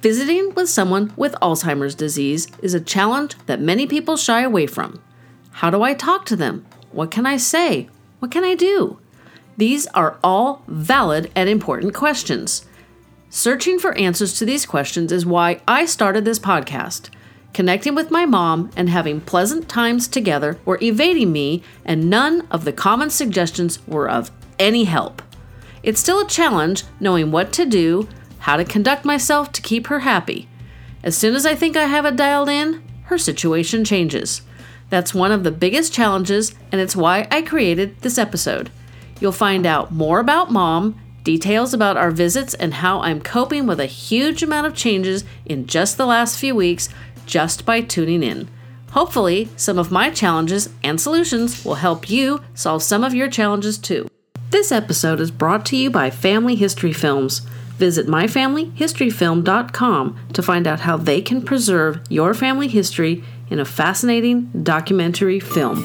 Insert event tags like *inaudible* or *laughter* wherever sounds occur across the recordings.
Visiting with someone with Alzheimer's disease is a challenge that many people shy away from. How do I talk to them? What can I say? What can I do? These are all valid and important questions. Searching for answers to these questions is why I started this podcast. Connecting with my mom and having pleasant times together were evading me, and none of the common suggestions were of any help. It's still a challenge knowing what to do, how to conduct myself to keep her happy. As soon as I think I have it dialed in, her situation changes. That's one of the biggest challenges, and it's why I created this episode. You'll find out more about mom, details about our visits, and how I'm coping with a huge amount of changes in just the last few weeks just by tuning in. Hopefully, some of my challenges and solutions will help you solve some of your challenges too. This episode is brought to you by Family History Films. Visit myfamilyhistoryfilm.com to find out how they can preserve your family history in a fascinating documentary film.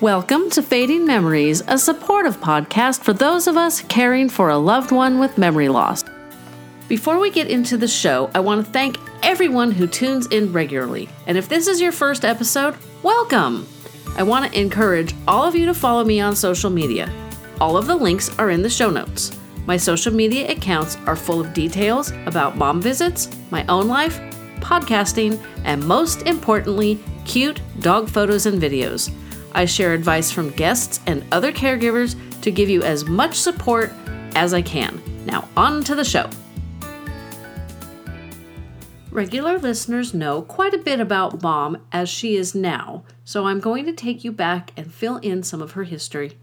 Welcome to Fading Memories, a supportive podcast for those of us caring for a loved one with memory loss. Before we get into the show, I want to thank everyone who tunes in regularly. And if this is your first episode, welcome! I want to encourage all of you to follow me on social media. All of the links are in the show notes. My social media accounts are full of details about mom visits, my own life, podcasting, and most importantly, cute dog photos and videos. I share advice from guests and other caregivers to give you as much support as I can. Now, on to the show. Regular listeners know quite a bit about Mom as she is now, so I'm going to take you back and fill in some of her history.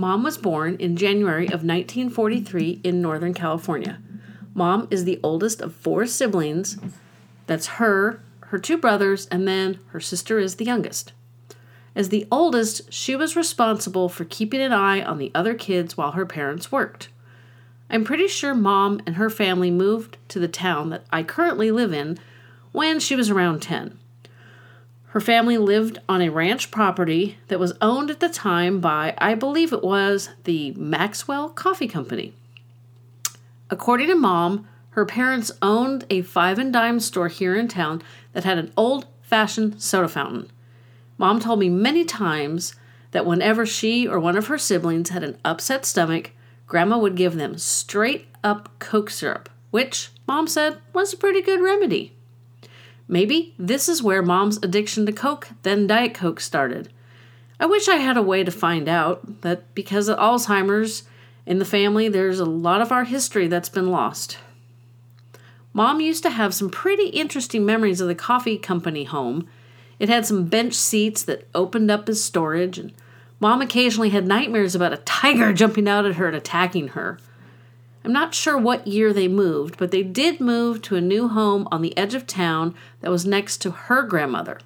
Mom was born in January of 1943 in Northern California. Mom is the oldest of four siblings. That's her, her two brothers, and then her sister is the youngest. As the oldest, she was responsible for keeping an eye on the other kids while her parents worked. I'm pretty sure mom and her family moved to the town that I currently live in when she was around 10. Her family lived on a ranch property that was owned at the time by, I believe it was, the Maxwell Coffee Company. According to mom, her parents owned a five and dime store here in town that had an old fashioned soda fountain. Mom told me many times that whenever she or one of her siblings had an upset stomach, Grandma would give them straight up Coke syrup, which Mom said was a pretty good remedy. Maybe this is where Mom's addiction to Coke, then Diet Coke, started. I wish I had a way to find out that because of Alzheimer's in the family, there's a lot of our history that's been lost. Mom used to have some pretty interesting memories of the coffee company home. It had some bench seats that opened up as storage, and Mom occasionally had nightmares about a tiger *laughs* jumping out at her and attacking her. I'm not sure what year they moved, but they did move to a new home on the edge of town that was next to her grandmother.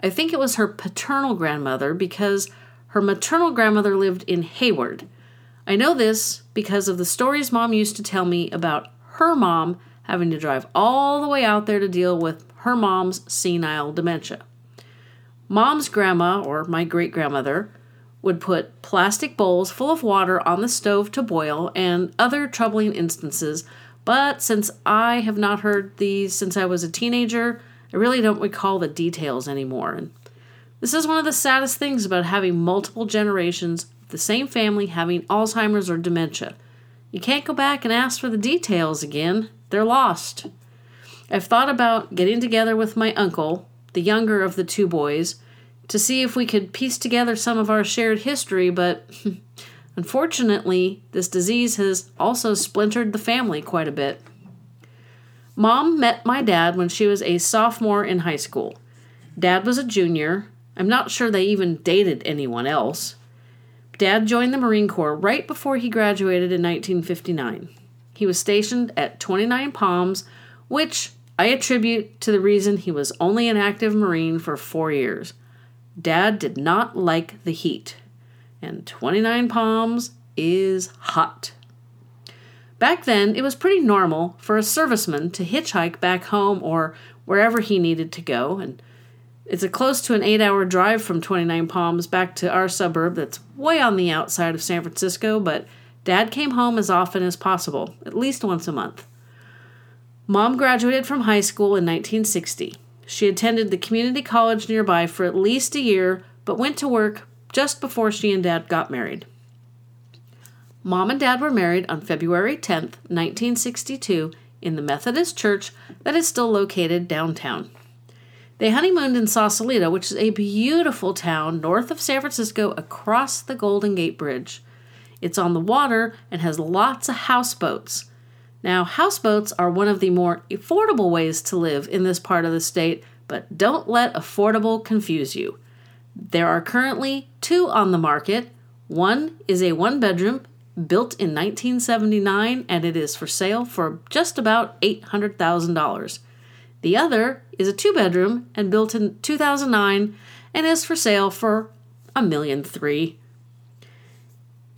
I think it was her paternal grandmother because her maternal grandmother lived in Hayward. I know this because of the stories mom used to tell me about her mom having to drive all the way out there to deal with her mom's senile dementia. Mom's grandma, or my great grandmother, would put plastic bowls full of water on the stove to boil and other troubling instances, but since I have not heard these since I was a teenager, I really don't recall the details anymore. And this is one of the saddest things about having multiple generations of the same family having Alzheimer's or dementia. You can't go back and ask for the details again, they're lost. I've thought about getting together with my uncle, the younger of the two boys, to see if we could piece together some of our shared history, but *laughs* unfortunately, this disease has also splintered the family quite a bit. Mom met my dad when she was a sophomore in high school. Dad was a junior. I'm not sure they even dated anyone else. Dad joined the Marine Corps right before he graduated in 1959. He was stationed at 29 Palms, which I attribute to the reason he was only an active Marine for four years. Dad did not like the heat, and 29 Palms is hot. Back then, it was pretty normal for a serviceman to hitchhike back home or wherever he needed to go, and it's a close to an eight hour drive from 29 Palms back to our suburb that's way on the outside of San Francisco, but Dad came home as often as possible, at least once a month. Mom graduated from high school in 1960. She attended the community college nearby for at least a year, but went to work just before she and Dad got married. Mom and Dad were married on February 10th, 1962, in the Methodist Church that is still located downtown. They honeymooned in Sausalito, which is a beautiful town north of San Francisco across the Golden Gate Bridge. It's on the water and has lots of houseboats. Now, houseboats are one of the more affordable ways to live in this part of the state, but don't let affordable confuse you. There are currently two on the market. One is a one bedroom built in 1979 and it is for sale for just about $800,000. The other is a two bedroom and built in 2009 and is for sale for a million three.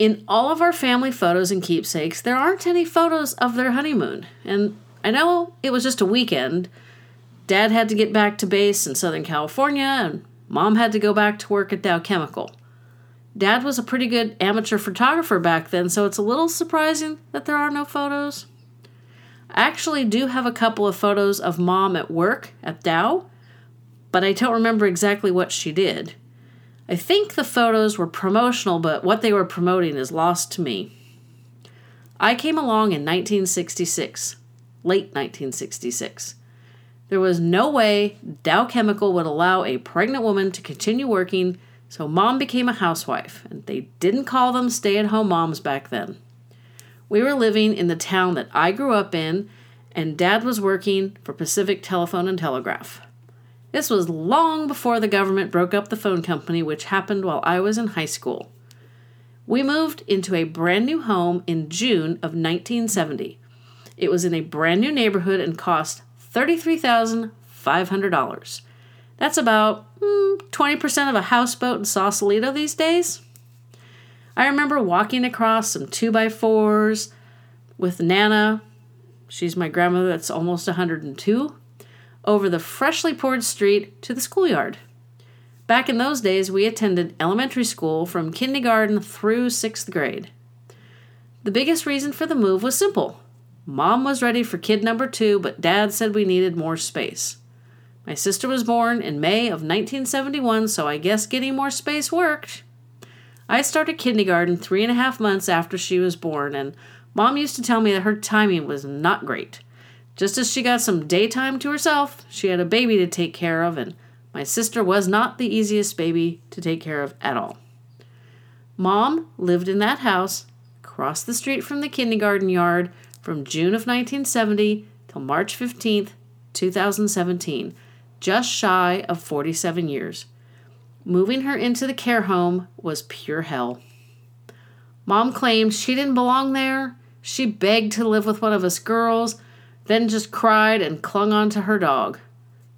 In all of our family photos and keepsakes, there aren't any photos of their honeymoon. And I know it was just a weekend. Dad had to get back to base in Southern California, and mom had to go back to work at Dow Chemical. Dad was a pretty good amateur photographer back then, so it's a little surprising that there are no photos. I actually do have a couple of photos of mom at work at Dow, but I don't remember exactly what she did. I think the photos were promotional, but what they were promoting is lost to me. I came along in 1966, late 1966. There was no way Dow Chemical would allow a pregnant woman to continue working so mom became a housewife, and they didn't call them stay at home moms back then. We were living in the town that I grew up in, and dad was working for Pacific Telephone and Telegraph. This was long before the government broke up the phone company, which happened while I was in high school. We moved into a brand new home in June of 1970. It was in a brand new neighborhood and cost $33,500. That's about hmm, 20% of a houseboat in Sausalito these days. I remember walking across some 2 by 4s with Nana, she's my grandmother that's almost 102, over the freshly poured street to the schoolyard. Back in those days, we attended elementary school from kindergarten through sixth grade. The biggest reason for the move was simple. Mom was ready for kid number two, but Dad said we needed more space. My sister was born in May of 1971, so I guess getting more space worked. I started kindergarten three and a half months after she was born, and Mom used to tell me that her timing was not great. Just as she got some daytime to herself, she had a baby to take care of, and my sister was not the easiest baby to take care of at all. Mom lived in that house across the street from the kindergarten yard from June of 1970 till March 15th, 2017 just shy of 47 years. Moving her into the care home was pure hell. Mom claimed she didn't belong there. She begged to live with one of us girls, then just cried and clung on to her dog.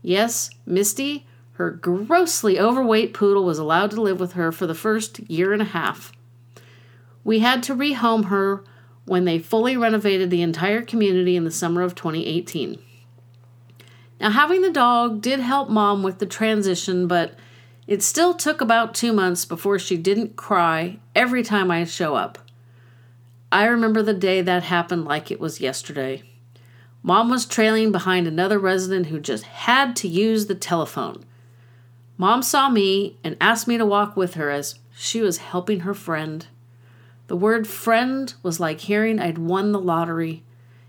Yes, Misty, her grossly overweight poodle, was allowed to live with her for the first year and a half. We had to rehome her when they fully renovated the entire community in the summer of 2018. Now, having the dog did help mom with the transition, but it still took about two months before she didn't cry every time I show up. I remember the day that happened like it was yesterday. Mom was trailing behind another resident who just had to use the telephone. Mom saw me and asked me to walk with her as she was helping her friend. The word friend was like hearing I'd won the lottery.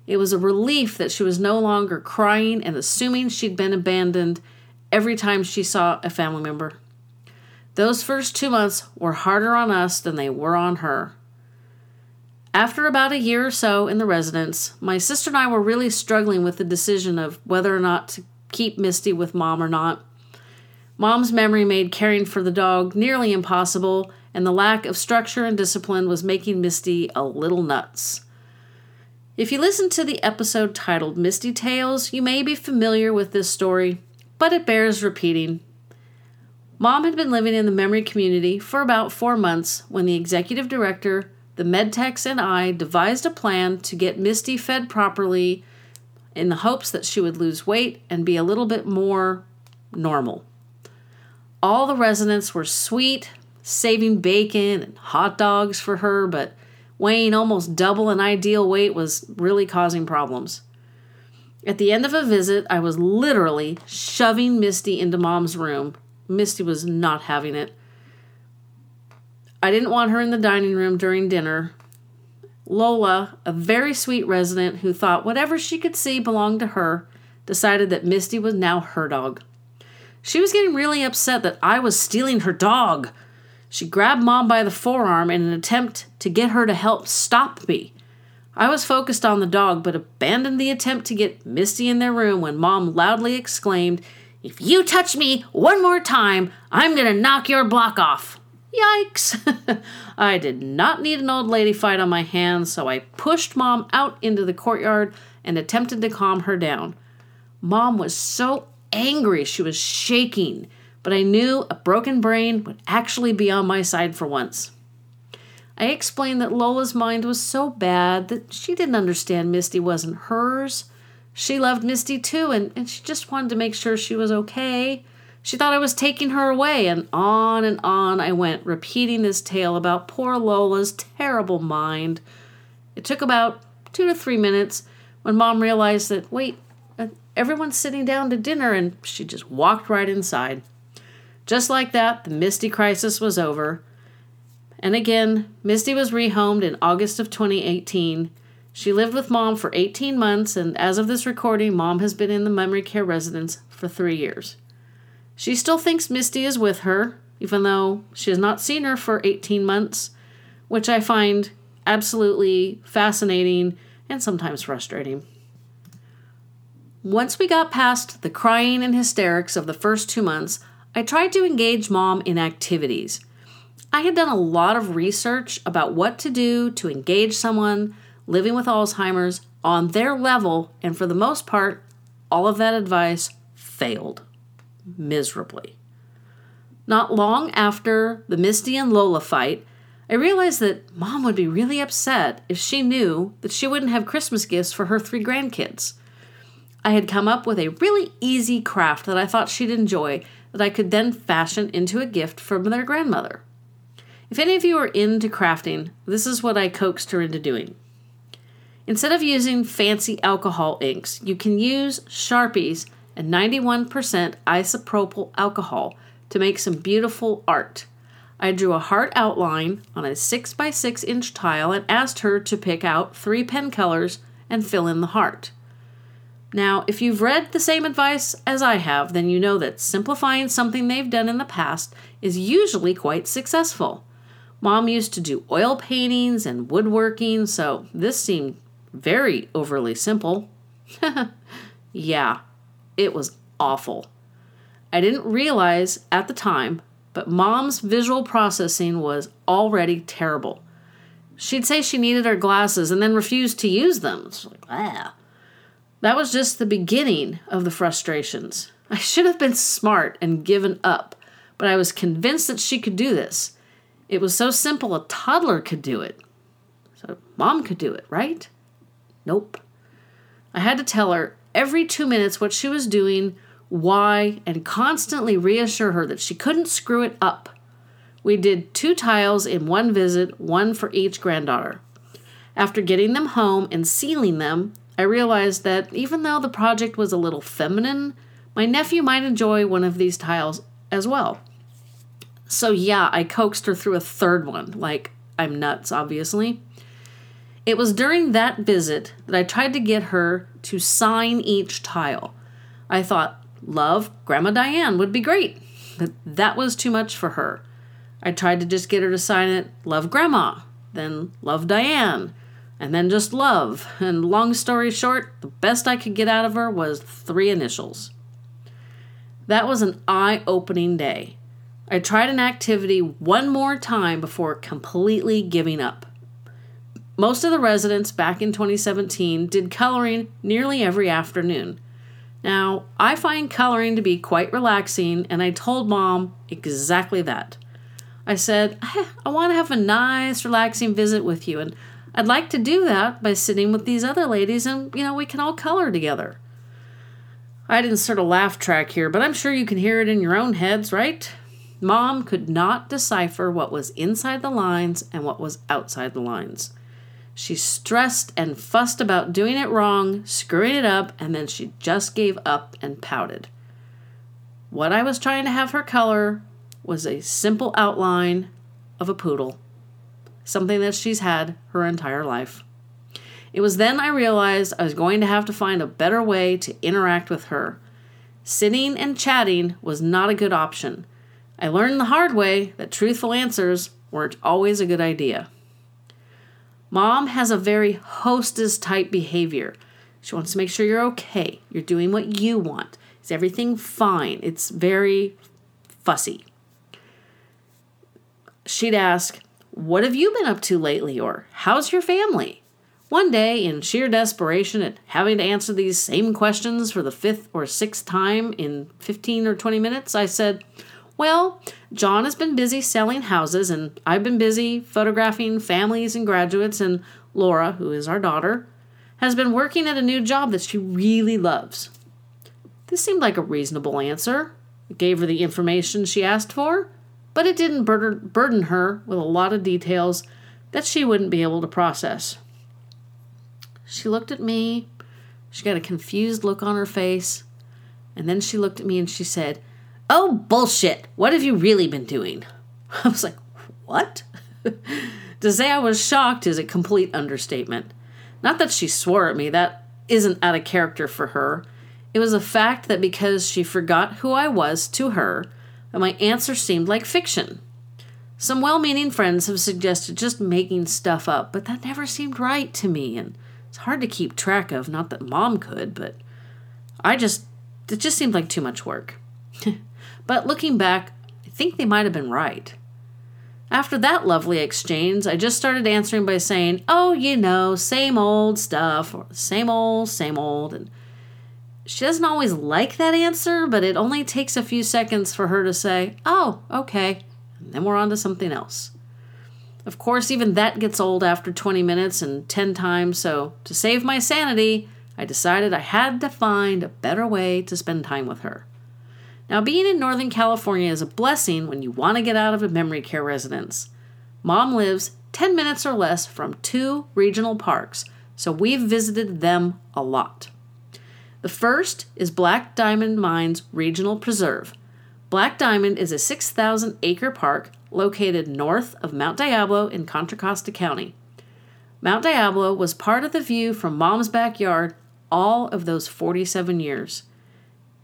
It was a relief that she was no longer crying and assuming she'd been abandoned every time she saw a family member. Those first two months were harder on us than they were on her. After about a year or so in the residence, my sister and I were really struggling with the decision of whether or not to keep Misty with mom or not. Mom's memory made caring for the dog nearly impossible, and the lack of structure and discipline was making Misty a little nuts. If you listen to the episode titled Misty Tales, you may be familiar with this story, but it bears repeating. Mom had been living in the memory community for about four months when the executive director, the medtechs, and I devised a plan to get Misty fed properly in the hopes that she would lose weight and be a little bit more normal. All the residents were sweet, saving bacon and hot dogs for her, but weighing almost double an ideal weight was really causing problems. At the end of a visit, I was literally shoving Misty into mom's room. Misty was not having it. I didn't want her in the dining room during dinner. Lola, a very sweet resident who thought whatever she could see belonged to her, decided that Misty was now her dog. She was getting really upset that I was stealing her dog. She grabbed Mom by the forearm in an attempt to get her to help stop me. I was focused on the dog, but abandoned the attempt to get Misty in their room when Mom loudly exclaimed, If you touch me one more time, I'm going to knock your block off. Yikes! *laughs* I did not need an old lady fight on my hands, so I pushed Mom out into the courtyard and attempted to calm her down. Mom was so angry she was shaking, but I knew a broken brain would actually be on my side for once. I explained that Lola's mind was so bad that she didn't understand Misty wasn't hers. She loved Misty too, and, and she just wanted to make sure she was okay. She thought I was taking her away, and on and on I went, repeating this tale about poor Lola's terrible mind. It took about two to three minutes when Mom realized that, wait, uh, everyone's sitting down to dinner, and she just walked right inside. Just like that, the Misty crisis was over. And again, Misty was rehomed in August of 2018. She lived with mom for 18 months, and as of this recording, mom has been in the memory care residence for three years. She still thinks Misty is with her, even though she has not seen her for 18 months, which I find absolutely fascinating and sometimes frustrating. Once we got past the crying and hysterics of the first two months, I tried to engage mom in activities. I had done a lot of research about what to do to engage someone living with Alzheimer's on their level, and for the most part, all of that advice failed miserably. Not long after the Misty and Lola fight, I realized that mom would be really upset if she knew that she wouldn't have Christmas gifts for her three grandkids. I had come up with a really easy craft that I thought she'd enjoy that I could then fashion into a gift from their grandmother. If any of you are into crafting, this is what I coaxed her into doing. Instead of using fancy alcohol inks, you can use Sharpies and 91% isopropyl alcohol to make some beautiful art. I drew a heart outline on a 6 by 6 inch tile and asked her to pick out three pen colors and fill in the heart. Now, if you've read the same advice as I have, then you know that simplifying something they've done in the past is usually quite successful. Mom used to do oil paintings and woodworking, so this seemed very overly simple. *laughs* yeah, it was awful. I didn't realize at the time, but mom's visual processing was already terrible. She'd say she needed her glasses and then refused to use them. It's like, ah. That was just the beginning of the frustrations. I should have been smart and given up, but I was convinced that she could do this. It was so simple a toddler could do it. So mom could do it, right? Nope. I had to tell her every two minutes what she was doing, why, and constantly reassure her that she couldn't screw it up. We did two tiles in one visit, one for each granddaughter. After getting them home and sealing them, I realized that even though the project was a little feminine, my nephew might enjoy one of these tiles as well. So, yeah, I coaxed her through a third one. Like, I'm nuts, obviously. It was during that visit that I tried to get her to sign each tile. I thought, love, Grandma Diane would be great, but that was too much for her. I tried to just get her to sign it, love Grandma, then love Diane, and then just love. And long story short, the best I could get out of her was three initials. That was an eye opening day. I tried an activity one more time before completely giving up. Most of the residents back in 2017 did coloring nearly every afternoon. Now, I find coloring to be quite relaxing, and I told mom exactly that. I said, *laughs* I want to have a nice, relaxing visit with you, and I'd like to do that by sitting with these other ladies, and, you know, we can all color together. I'd insert a laugh track here, but I'm sure you can hear it in your own heads, right? Mom could not decipher what was inside the lines and what was outside the lines. She stressed and fussed about doing it wrong, screwing it up, and then she just gave up and pouted. What I was trying to have her color was a simple outline of a poodle, something that she's had her entire life. It was then I realized I was going to have to find a better way to interact with her. Sitting and chatting was not a good option. I learned the hard way that truthful answers weren't always a good idea. Mom has a very hostess type behavior. She wants to make sure you're okay. You're doing what you want. Is everything fine? It's very fussy. She'd ask, What have you been up to lately? or How's your family? One day, in sheer desperation at having to answer these same questions for the fifth or sixth time in 15 or 20 minutes, I said, well, John has been busy selling houses, and I've been busy photographing families and graduates, and Laura, who is our daughter, has been working at a new job that she really loves. This seemed like a reasonable answer. It gave her the information she asked for, but it didn't burden her with a lot of details that she wouldn't be able to process. She looked at me, she got a confused look on her face, and then she looked at me and she said, Oh, bullshit. What have you really been doing? *laughs* I was like, What? *laughs* to say I was shocked is a complete understatement. Not that she swore at me, that isn't out of character for her. It was a fact that because she forgot who I was to her, that my answer seemed like fiction. Some well meaning friends have suggested just making stuff up, but that never seemed right to me, and it's hard to keep track of. Not that mom could, but I just, it just seemed like too much work. *laughs* But looking back, I think they might have been right. After that lovely exchange, I just started answering by saying, Oh, you know, same old stuff, or same old, same old. And she doesn't always like that answer, but it only takes a few seconds for her to say, Oh, okay. And then we're on to something else. Of course, even that gets old after 20 minutes and 10 times, so to save my sanity, I decided I had to find a better way to spend time with her. Now, being in Northern California is a blessing when you want to get out of a memory care residence. Mom lives 10 minutes or less from two regional parks, so we've visited them a lot. The first is Black Diamond Mines Regional Preserve. Black Diamond is a 6,000 acre park located north of Mount Diablo in Contra Costa County. Mount Diablo was part of the view from Mom's backyard all of those 47 years.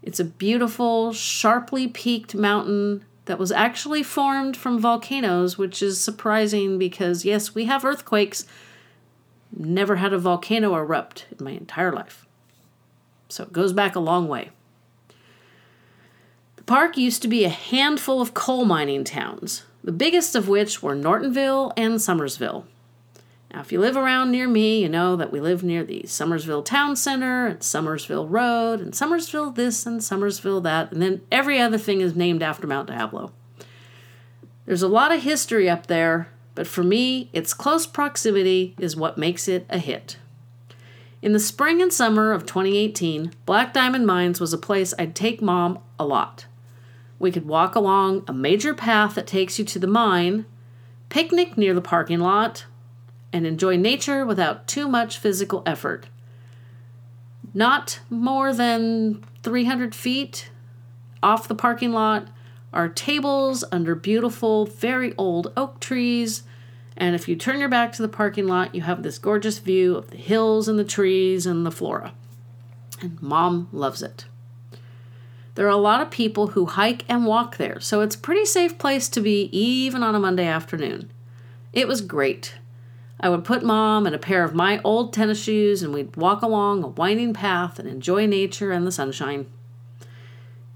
It's a beautiful, sharply peaked mountain that was actually formed from volcanoes, which is surprising because, yes, we have earthquakes. Never had a volcano erupt in my entire life. So it goes back a long way. The park used to be a handful of coal mining towns, the biggest of which were Nortonville and Somersville. Now, if you live around near me, you know that we live near the Somersville Town Center and Somersville Road and Somersville this and Somersville that, and then every other thing is named after Mount Diablo. There's a lot of history up there, but for me, its close proximity is what makes it a hit. In the spring and summer of 2018, Black Diamond Mines was a place I'd take mom a lot. We could walk along a major path that takes you to the mine, picnic near the parking lot, and enjoy nature without too much physical effort. Not more than 300 feet off the parking lot are tables under beautiful, very old oak trees. And if you turn your back to the parking lot, you have this gorgeous view of the hills and the trees and the flora. And mom loves it. There are a lot of people who hike and walk there, so it's a pretty safe place to be even on a Monday afternoon. It was great. I would put mom in a pair of my old tennis shoes and we'd walk along a winding path and enjoy nature and the sunshine.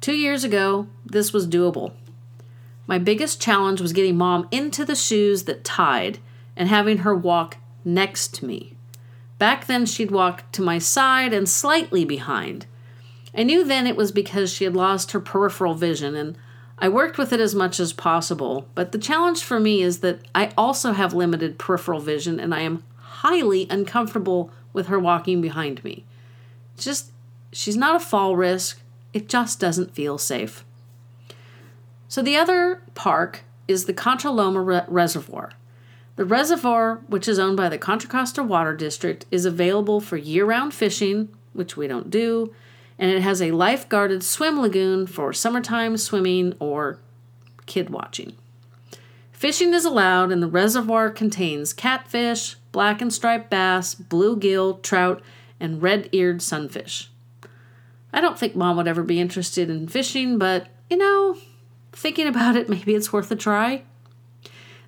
Two years ago, this was doable. My biggest challenge was getting mom into the shoes that tied and having her walk next to me. Back then, she'd walk to my side and slightly behind. I knew then it was because she had lost her peripheral vision and I worked with it as much as possible, but the challenge for me is that I also have limited peripheral vision and I am highly uncomfortable with her walking behind me. Just, she's not a fall risk, it just doesn't feel safe. So the other park is the Contra Loma Re- Reservoir. The reservoir, which is owned by the Contra Costa Water District, is available for year round fishing, which we don't do, and it has a life guarded swim lagoon for summertime swimming or kid watching. Fishing is allowed, and the reservoir contains catfish, black and striped bass, bluegill, trout, and red eared sunfish. I don't think mom would ever be interested in fishing, but you know, thinking about it, maybe it's worth a try.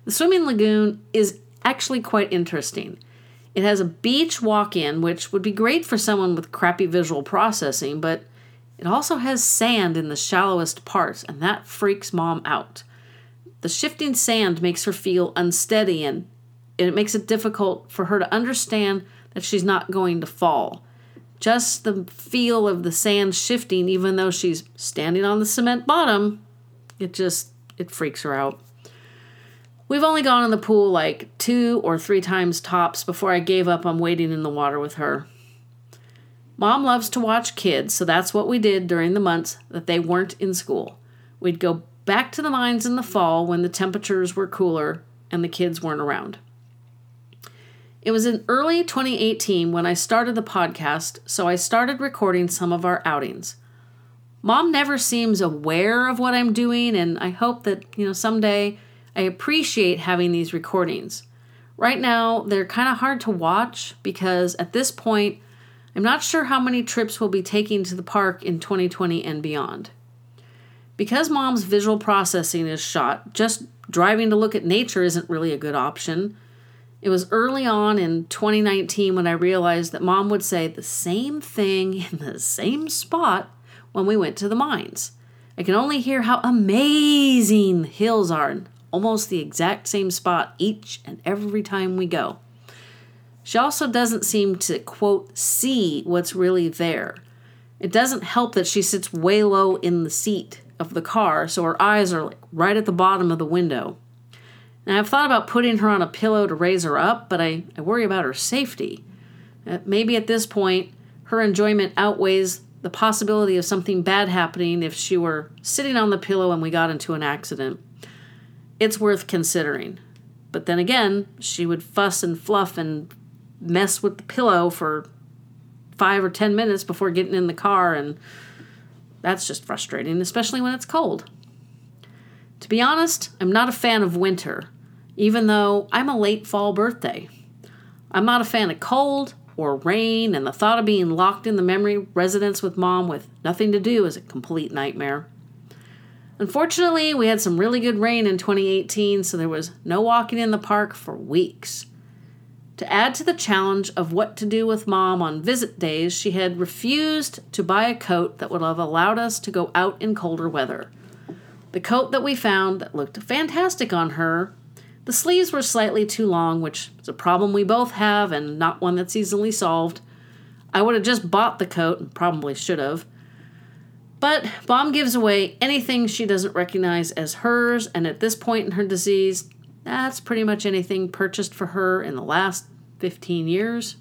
The swimming lagoon is actually quite interesting. It has a beach walk in, which would be great for someone with crappy visual processing, but it also has sand in the shallowest parts, and that freaks mom out. The shifting sand makes her feel unsteady and it makes it difficult for her to understand that she's not going to fall. Just the feel of the sand shifting, even though she's standing on the cement bottom, it just it freaks her out. We've only gone in the pool like two or three times tops before I gave up on wading in the water with her. Mom loves to watch kids, so that's what we did during the months that they weren't in school. We'd go back to the mines in the fall when the temperatures were cooler and the kids weren't around. It was in early 2018 when I started the podcast, so I started recording some of our outings. Mom never seems aware of what I'm doing, and I hope that, you know, someday I appreciate having these recordings. Right now, they're kind of hard to watch because at this point, I'm not sure how many trips we'll be taking to the park in 2020 and beyond. Because mom's visual processing is shot, just driving to look at nature isn't really a good option. It was early on in 2019 when I realized that mom would say the same thing *laughs* in the same spot when we went to the mines. I can only hear how amazing hills are almost the exact same spot each and every time we go. She also doesn't seem to, quote, see what's really there. It doesn't help that she sits way low in the seat of the car, so her eyes are like right at the bottom of the window. Now, I've thought about putting her on a pillow to raise her up, but I, I worry about her safety. Uh, maybe at this point, her enjoyment outweighs the possibility of something bad happening if she were sitting on the pillow and we got into an accident it's worth considering. But then again, she would fuss and fluff and mess with the pillow for five or ten minutes before getting in the car, and that's just frustrating, especially when it's cold. To be honest, I'm not a fan of winter, even though I'm a late fall birthday. I'm not a fan of cold or rain, and the thought of being locked in the memory residence with mom with nothing to do is a complete nightmare. Unfortunately, we had some really good rain in 2018, so there was no walking in the park for weeks. To add to the challenge of what to do with mom on visit days, she had refused to buy a coat that would have allowed us to go out in colder weather. The coat that we found that looked fantastic on her, the sleeves were slightly too long, which is a problem we both have and not one that's easily solved. I would have just bought the coat, and probably should have but Mom gives away anything she doesn't recognize as hers, and at this point in her disease, that's pretty much anything purchased for her in the last 15 years.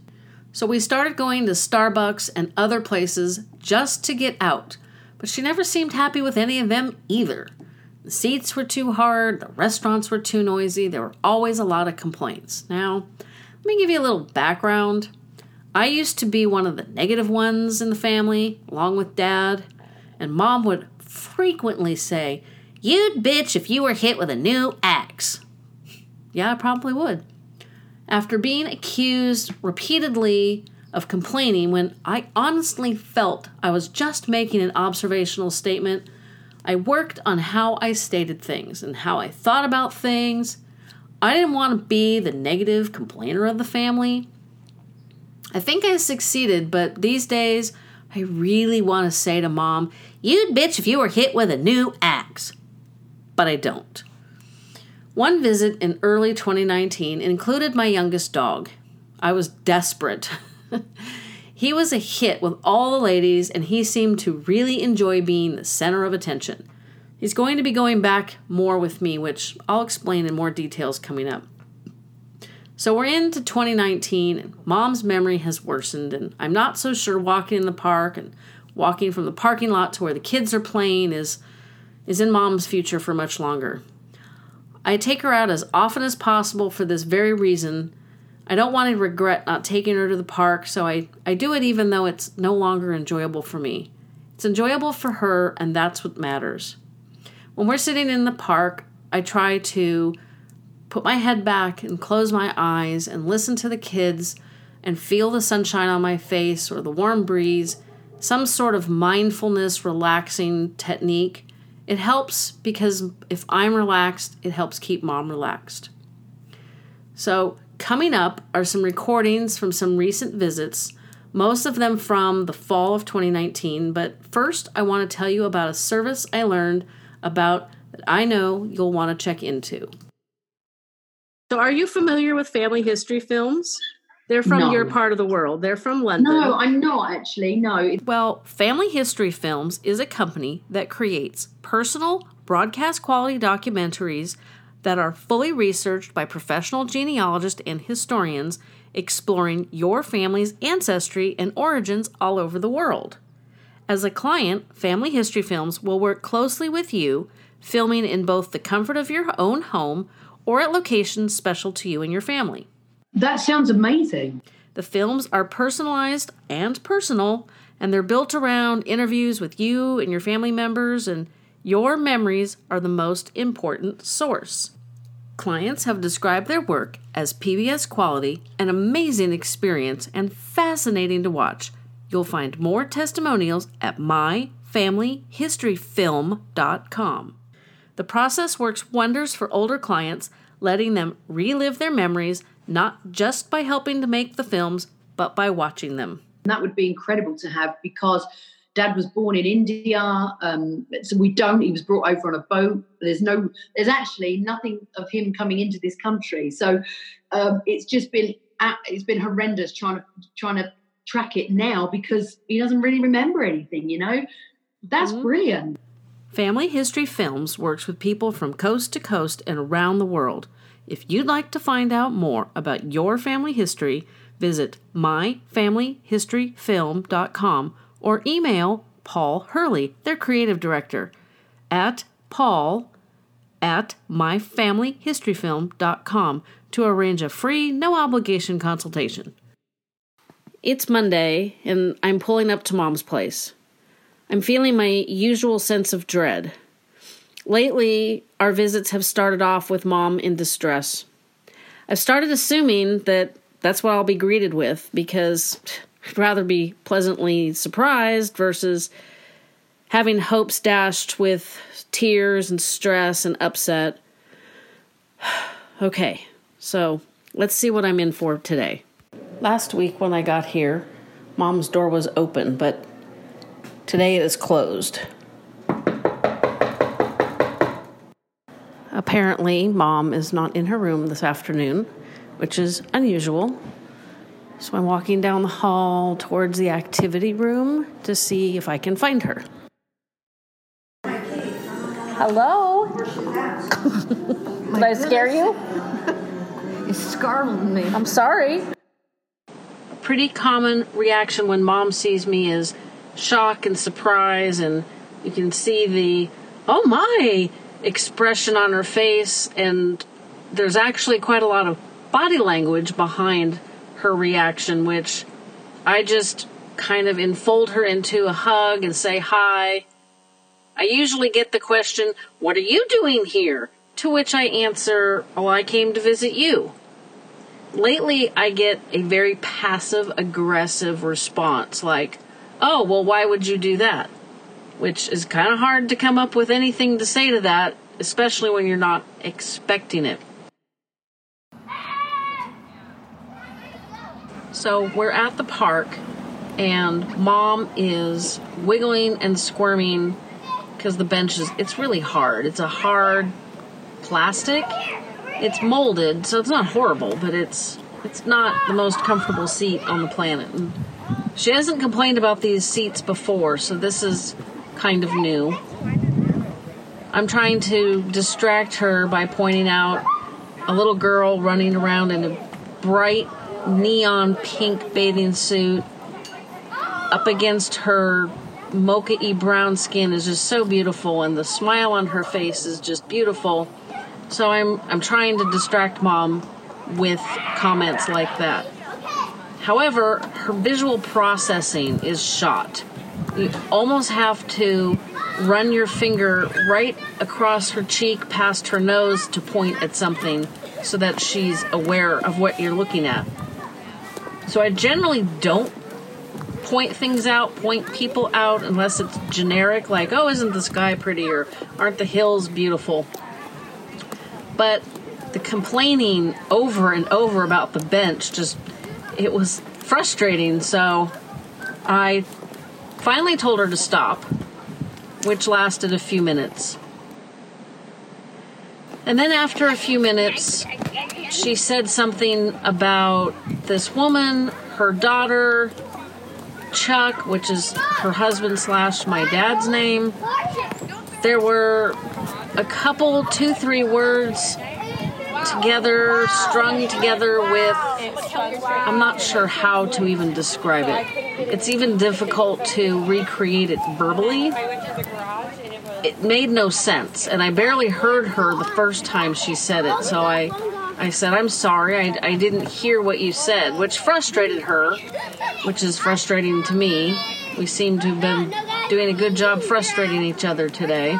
So we started going to Starbucks and other places just to get out, but she never seemed happy with any of them either. The seats were too hard, the restaurants were too noisy, there were always a lot of complaints. Now, let me give you a little background. I used to be one of the negative ones in the family, along with dad and mom would frequently say, You'd bitch if you were hit with a new axe. Yeah, I probably would. After being accused repeatedly of complaining when I honestly felt I was just making an observational statement, I worked on how I stated things and how I thought about things. I didn't want to be the negative complainer of the family. I think I succeeded, but these days I really want to say to mom, You'd bitch if you were hit with a new axe. But I don't. One visit in early 2019 included my youngest dog. I was desperate. *laughs* he was a hit with all the ladies, and he seemed to really enjoy being the center of attention. He's going to be going back more with me, which I'll explain in more details coming up. So we're into 2019, and mom's memory has worsened, and I'm not so sure walking in the park and walking from the parking lot to where the kids are playing is is in mom's future for much longer. I take her out as often as possible for this very reason. I don't want to regret not taking her to the park, so I, I do it even though it's no longer enjoyable for me. It's enjoyable for her, and that's what matters. When we're sitting in the park, I try to put my head back and close my eyes and listen to the kids and feel the sunshine on my face or the warm breeze, some sort of mindfulness, relaxing technique. It helps because if I'm relaxed, it helps keep mom relaxed. So, coming up are some recordings from some recent visits, most of them from the fall of 2019. But first, I want to tell you about a service I learned about that I know you'll want to check into. So, are you familiar with family history films? They're from No. your part of the world. They're from London. No, I'm not actually. No. Well, Family History Films is a company that creates personal, broadcast quality documentaries that are fully researched by professional genealogists and historians exploring your family's ancestry and origins all over the world. As a client, Family History Films will work closely with you, filming in both the comfort of your own home or at locations special to you and your family. That sounds amazing. The films are personalized and personal, and they're built around interviews with you and your family members, and your memories are the most important source. Clients have described their work as PBS quality, an amazing experience, and fascinating to watch. You'll find more testimonials at myfamilyhistoryfilm.com. The process works wonders for older clients, letting them relive their memories not just by helping to make the films, but by watching them. That would be incredible to have because dad was born in India. Um, so we don't, he was brought over on a boat. There's no, there's actually nothing of him coming into this country. So um, it's just been, a- it's been horrendous trying to, trying to track it now because he doesn't really remember anything, you know? That's Mhm. brilliant. Family History Films works with people from coast to coast and around the world. If you'd like to find out more about your family history, visit myfamilyhistoryfilm.com or email Paul Hurley, their creative director, at paul at myfamilyhistoryfilm.com to arrange a free, no obligation consultation. It's Monday, and I'm pulling up to mom's place. I'm feeling my usual sense of dread. Lately, our visits have started off with mom in distress. I've started assuming that that's what I'll be greeted with because I'd rather be pleasantly surprised versus having hopes dashed with tears and stress and upset. *sighs* okay, so let's see what I'm in for today. Last week when I got here, mom's door was open, but Today it is closed. Apparently, mom is not in her room this afternoon, which is unusual. So I'm walking down the hall towards the activity room to see if I can find her. Hello? *laughs* Did I scare you? You startled me. I'm sorry. A pretty common reaction when mom sees me is shock and surprise, and you can see the oh my expression on her face, and there's actually quite a lot of body language behind her reaction, which I just kind of enfold her into a hug and say hi. I usually get the question, What are you doing here? To which I answer, Oh, I came to visit you. Lately, I get a very passive aggressive response like, Oh, well, why would you do that? Which is kind of hard to come up with anything to say to that, especially when you're not expecting it. So we're at the park, and mom is wiggling and squirming because the bench is, it's really hard. It's a hard plastic. It's molded, so it's not horrible, but it's it's not the most comfortable seat on the planet. She hasn't complained about these seats before, so this is kind of new. I'm trying to distract her by pointing out a little girl running around in a bright neon pink bathing suit up against her mocha y brown skin is just so beautiful and the smile on her face is just beautiful So I'm I'm trying to distract mom with comments like that. However, her visual processing is shot. You almost have to run your finger right across her cheek past her nose to point at something so that she's aware of what you're looking at. So I generally don't point things out, point people out, unless it's generic, like, oh, isn't the sky pretty, or aren't the hills beautiful? But the complaining over and over about the bench just, it was frustrating. So I finally told her to stop, which lasted a few minutes. And then after a few minutes, she said something about this woman, her daughter, Chuck, which is her husband slash my dad's name. There were a couple, two, three words together, strung together with. I'm not sure how to even describe it. It's even difficult to recreate it verbally. It made no sense, and I barely heard her the first time she said it, so I. I said, I'm sorry, I, I didn't hear what you said, which frustrated her, which is frustrating to me. We seem to have been doing a good job frustrating each other today.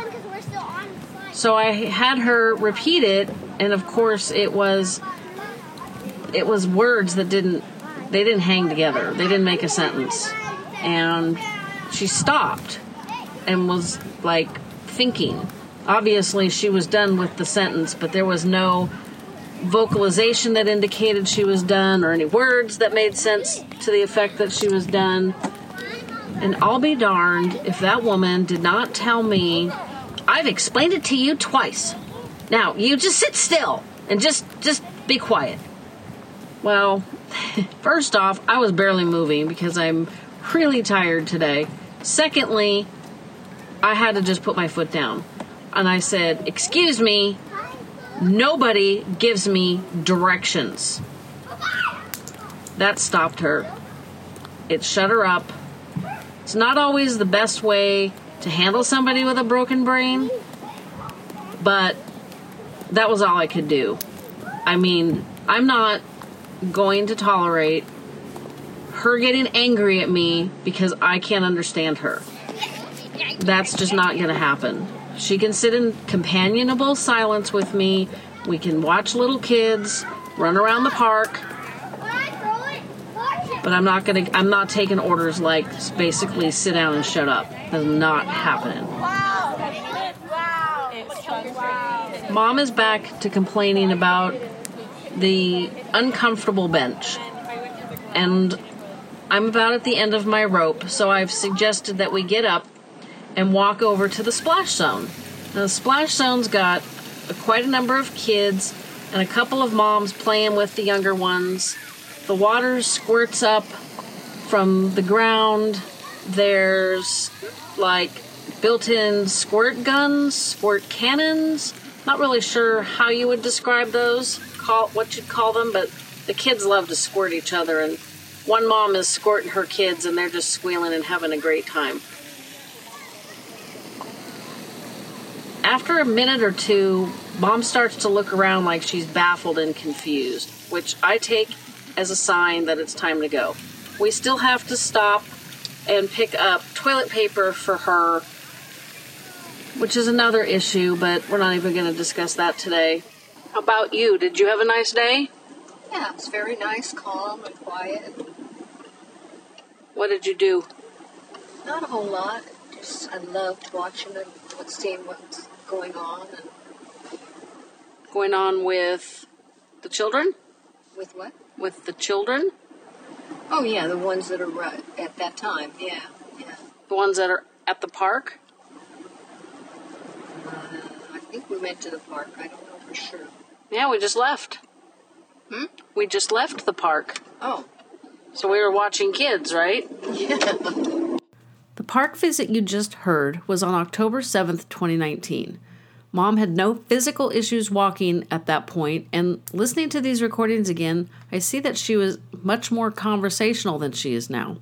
So I had her repeat it, and of course it was it was words that didn't they didn't hang together. They didn't make a sentence. And she stopped and was like thinking. Obviously she was done with the sentence, but there was no vocalization that indicated she was done or any words that made sense to the effect that she was done. And I'll be darned if that woman did not tell me, I've explained it to you twice. Now, you just sit still and just just be quiet. Well, *laughs* first off, I was barely moving because I'm really tired today. Secondly, I had to just put my foot down. And I said, "Excuse me, Nobody gives me directions. That stopped her. It shut her up. It's not always the best way to handle somebody with a broken brain, but that was all I could do. I mean, I'm not going to tolerate her getting angry at me because I can't understand her. That's just not going to happen. She can sit in companionable silence with me. We can watch little kids run around the park. But I'm not gonna. I'm not taking orders like basically sit down and shut up. That's not happening. Wow. Wow. Mom is back to complaining about the uncomfortable bench, and I'm about at the end of my rope. So I've suggested that we get up and walk over to the splash zone. Now, the splash zone's got quite a number of kids and a couple of moms playing with the younger ones. The water squirts up from the ground. There's like built in squirt guns, squirt cannons. Not really sure how you would describe those, call what you'd call them, but the kids love to squirt each other and one mom is squirting her kids and they're just squealing and having a great time. After a minute or two, Mom starts to look around like she's baffled and confused, which I take as a sign that it's time to go. We still have to stop and pick up toilet paper for her, which is another issue, but we're not even going to discuss that today. How about you? Did you have a nice day? Yeah, it was very nice, calm, and quiet. What did you do? Not a whole lot. Just I loved watching and seeing what's going on and Going on with the children? with what? With the children? Oh yeah, the ones that are right at that time. Yeah, yeah. The ones that are at the park? Uh, I think we went to the park. I don't know for sure. Yeah, we just left. Hmm? We just left the park. Oh, So we were watching kids, right? yeah. The park visit you just heard was on October 7th, 2019. Mom had no physical issues walking at that point, and listening to these recordings again, I see that she was much more conversational than she is now.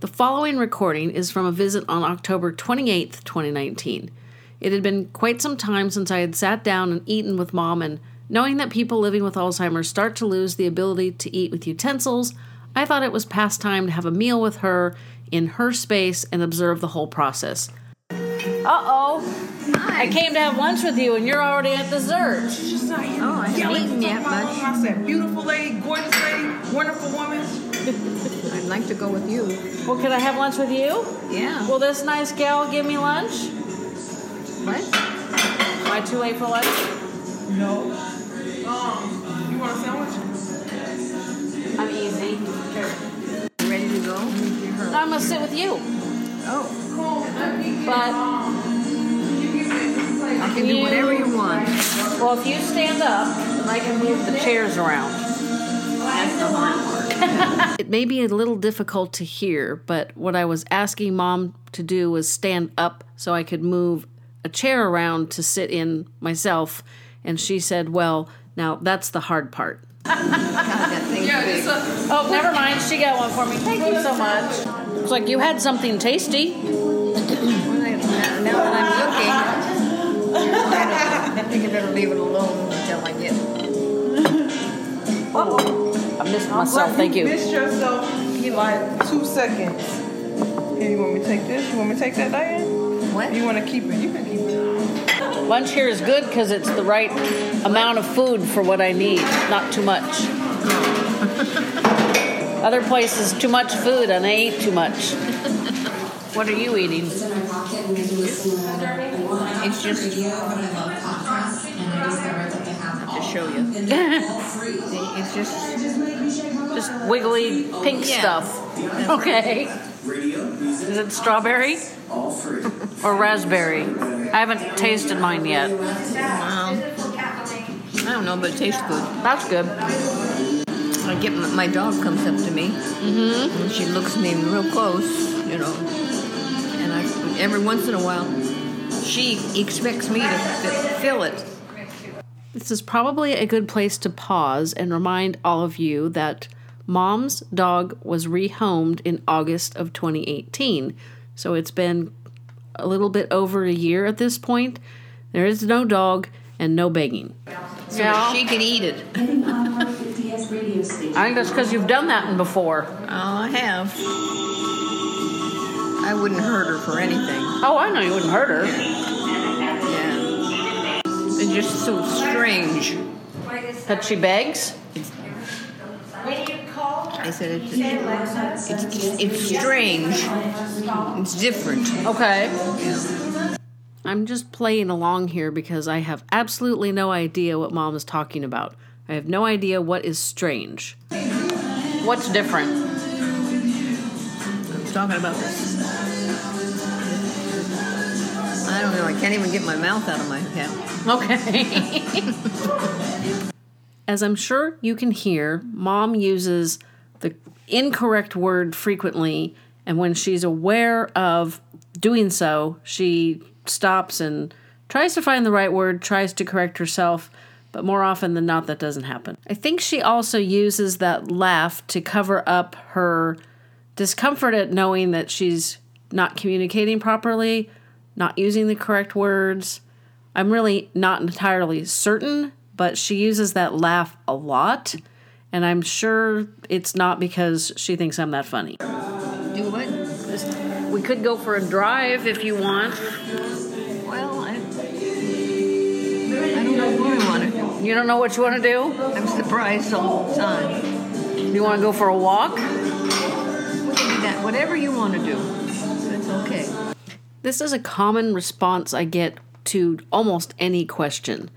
The following recording is from a visit on October 28th, 2019. It had been quite some time since I had sat down and eaten with mom, and knowing that people living with Alzheimer's start to lose the ability to eat with utensils, I thought it was past time to have a meal with her in her space and observe the whole process. Uh oh. I came to have lunch with you and you're already at dessert. She's not here. Oh, I haven't Yelling eaten yet, for much. I said, beautiful lady, gorgeous lady, wonderful woman. *laughs* I'd like to go with you. Well, can I have lunch with you? Yeah. Will this nice gal give me lunch? What? Am I too late for lunch? No. Um, you want a sandwich? I'm easy. You ready to go? I'm gonna sit with you. Oh, Cool. But I can do whatever you want. well, if you stand up, I can move the chairs around. That's the hard part. It may be a little difficult to hear, but what I was asking mom to do was stand up so I could move a chair around to sit in myself, and she said, "Well, now that's the hard part." God, *laughs* Yeah, a, Oh, never mind. She got one for me. Thank you so much. Looks like you had something tasty. Well, I- Now now that I'm think I better leave it alone until I get. oh, *laughs* I missed myself. Thank you. missed yourself in like two seconds. Here, you want me to take this? You want me to take that, Diane? What? You want to keep it? You can keep it. Lunch here is good because it's the right amount of food for what I need, not too much. *laughs* Other places, too much food and I eat too much. What are you eating? It's just to show you. *laughs* It's just Just wiggly pink Yeah. stuff. Okay. Is it strawberry *laughs* or raspberry? I haven't tasted mine yet. um, I don't know, but it tastes good. That's good. I get my, my dog comes up to me, mm-hmm. and she looks me real close, you know, and I every once in a while she expects me to f- fill it. This is probably a good place to pause and remind all of you that Mom's dog was rehomed in August of 2018. So it's been a little bit over a year at this point. There is no dog and no begging. So that she can eat it. I think that's because you've done that one before. Oh, I have. I wouldn't hurt her for anything. Oh, I know you wouldn't hurt her. Yeah. It's just so strange. That she begs? I said it's it's, it's strange. It's different. Okay. Yeah. I'm just playing along here because I have absolutely no idea what mom is talking about. I have no idea what is strange. What's different? I was talking about this. I don't know. I can't even get my mouth out of my head. Okay. As I'm sure you can hear, mom uses the incorrect word frequently, and when she's aware of doing so, she stops and tries to find the right word, tries to correct herself, but more often than not, that doesn't happen. I think she also uses that laugh to cover up her discomfort at knowing that she's not communicating properly, not using the correct words. I'm really not entirely certain, but she uses that laugh a lot, and I'm sure it's not because she thinks I'm that funny. Do what? We could go for a drive if you want. Well, I, I don't know what I want to do. You don't know what you want to do? I'm surprised all the time. You want to go for a walk? We can do that. Whatever you want to do, that's okay. This is a common response I get to almost any question.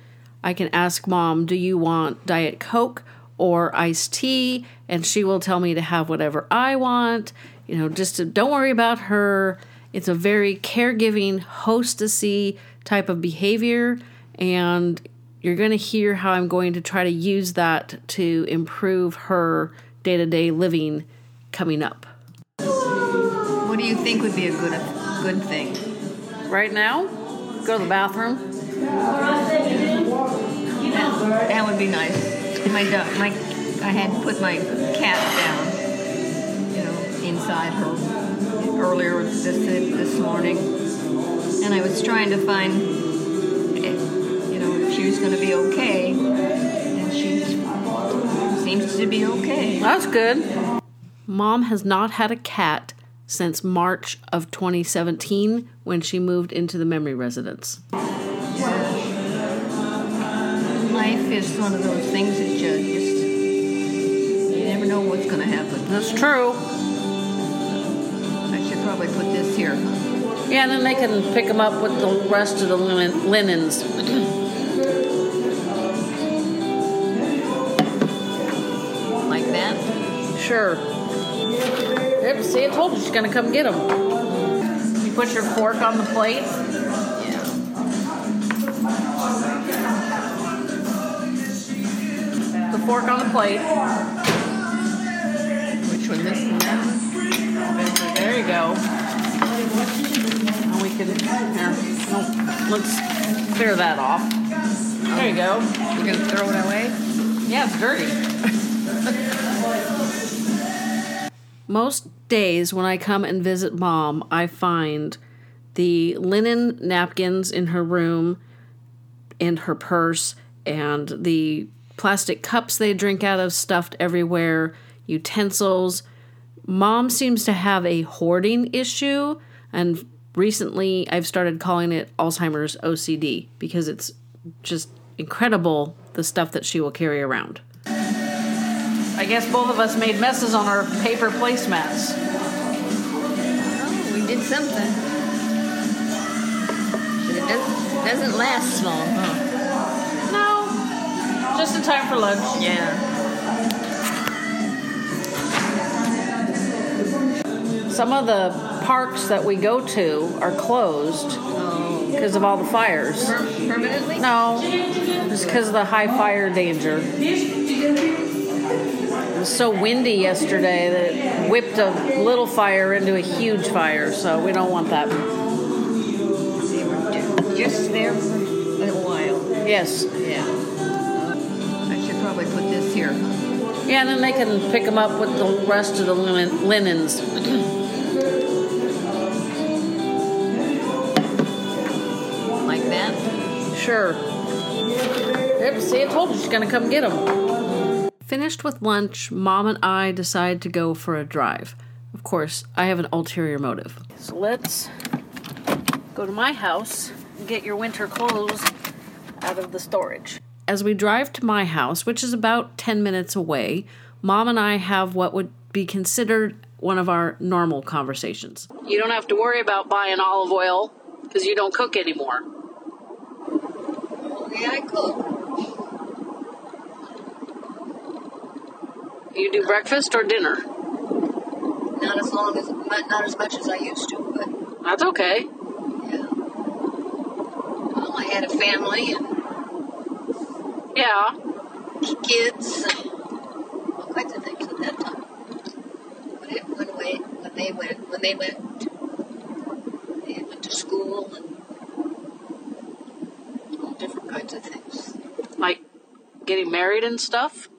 I can ask mom, Do you want Diet Coke or iced tea? And she will tell me to have whatever I want. You know, just to, don't worry about her. It's a very caregiving, hostessy type of behavior. And you're going to hear how I'm going to try to use that to improve her day to day living coming up. What do you think would be a good good thing? Right now, go to the bathroom. That, would be nice. My dog, my, I had to put my cat down, you know, inside her earlier this this morning, and I was trying to find, eh, you know, if she was going to be okay, and she seems to be okay. That's good. Mom has not had a cat since March of 2017 when she moved into the memory residence. Life is one of those things that you just you never know what's going to happen. That's true. I should probably put this here. Yeah, and then they can pick them up with the rest of the linen- linens. Like that. Sure. Yep, see, I told you she's gonna come get them. You put your fork on the plate. Yeah. The fork on the plate. Which one? This one? There you go. And we can here. No, let's clear that off. There you go. You're going to throw it away? Yeah, it's dirty. *laughs* Most days when I come and visit mom, I find the linen napkins in her room and her purse and the plastic cups they drink out of stuffed everywhere, utensils. Mom seems to have a hoarding issue, and recently I've started calling it Alzheimer's OCD because it's just incredible the stuff that she will carry around. I guess both of us made messes on our paper placemats. Oh, we did something. But it doesn't, doesn't last long, huh? No, just in time for lunch. Yeah. Some of the parks that we go to are closed Oh. because of all the fires. Per- permanently? No, just because of the high fire danger. Was so windy yesterday that it whipped a little fire into a huge fire, so we don't want that. They were just there for a while. Yes. Yeah. I should probably put this here. Yeah, and then they can pick them up with the rest of the linen- linens. Like that. Sure. Yep, see, I told you she's gonna come get them. Finished with lunch, Mom and I decide to go for a drive. Of course, I have an ulterior motive. So let's go to my house and get your winter clothes out of the storage. As we drive to my house, which is about 10 minutes away, Mom and I have what would be considered one of our normal conversations. You don't have to worry about buying olive oil because you don't cook anymore. Yeah, I cook. You do breakfast or dinner? Not as long as, not not as much as I used to, but That's okay. yeah. Well, I had a family and Yeah. kids and all kinds of things at that time. When it went away, when they went, when they went, they went to school and all different kinds of things. Like getting married and stuff?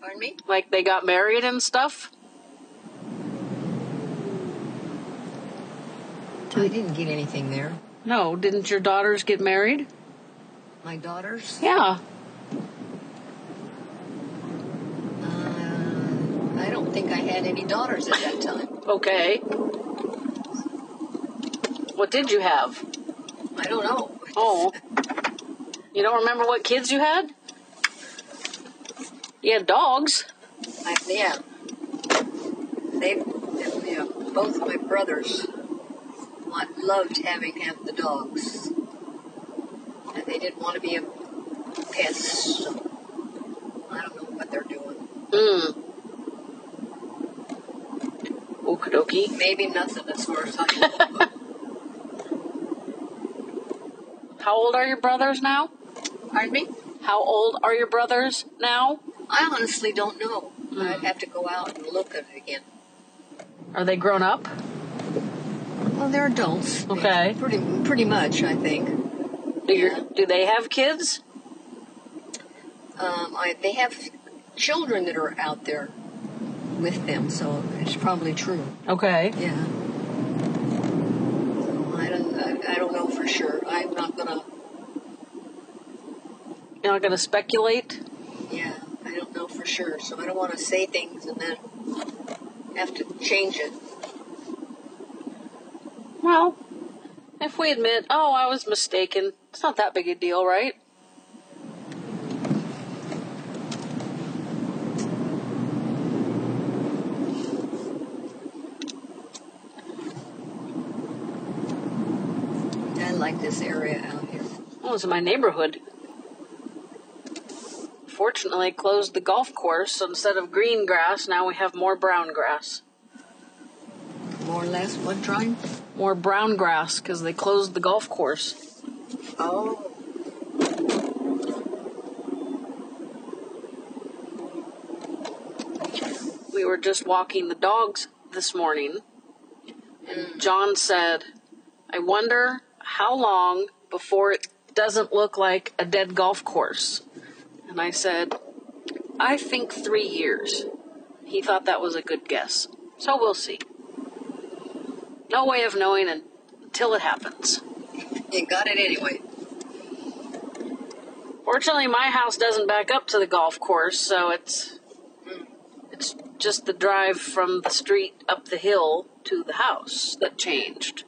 Pardon me? Like they got married and stuff? I didn't get anything there. No, didn't your daughters get married? My daughters. Yeah. Uh, I don't think I had any daughters at that time. Okay. What did you have? I don't know. Oh. You don't remember what kids you had? You had dogs. I, yeah. They, yeah, both my brothers loved having have the dogs, and they didn't want to be a pest. So I don't know what they're doing. Hmm. Okie dokie. Maybe nothing as far as I know. How old are your brothers now? Pardon me? How old are your brothers now? I honestly don't know. Mm. I'd have to go out and look at it again. Are they grown up? Well, they're adults. Okay. Pretty, pretty much, I think. Do, yeah. do they have kids? Um, I, they have children that are out there with them, so it's probably true. Okay. Yeah. So I don't, I, I don't know for sure. I'm not gonna. You're not gonna speculate. Yeah. I don't know for sure, so I don't want to say things and then have to change it. Well, if we admit, oh, I was mistaken, it's not that big a deal, right? I like this area out here. Well, it's in my neighborhood. Fortunately, closed the golf course, so instead of green grass, now we have more brown grass. More or less what drawing? More brown grass because they closed the golf course. Oh. We were just walking the dogs this morning, and mm. John said, I wonder how long before it doesn't look like a dead golf course. And I said, I think three years. He thought that was a good guess. So we'll see. No way of knowing until it happens. You got it anyway. Fortunately, my house doesn't back up to the golf course, so it's it's just the drive from the street up the hill to the house that changed.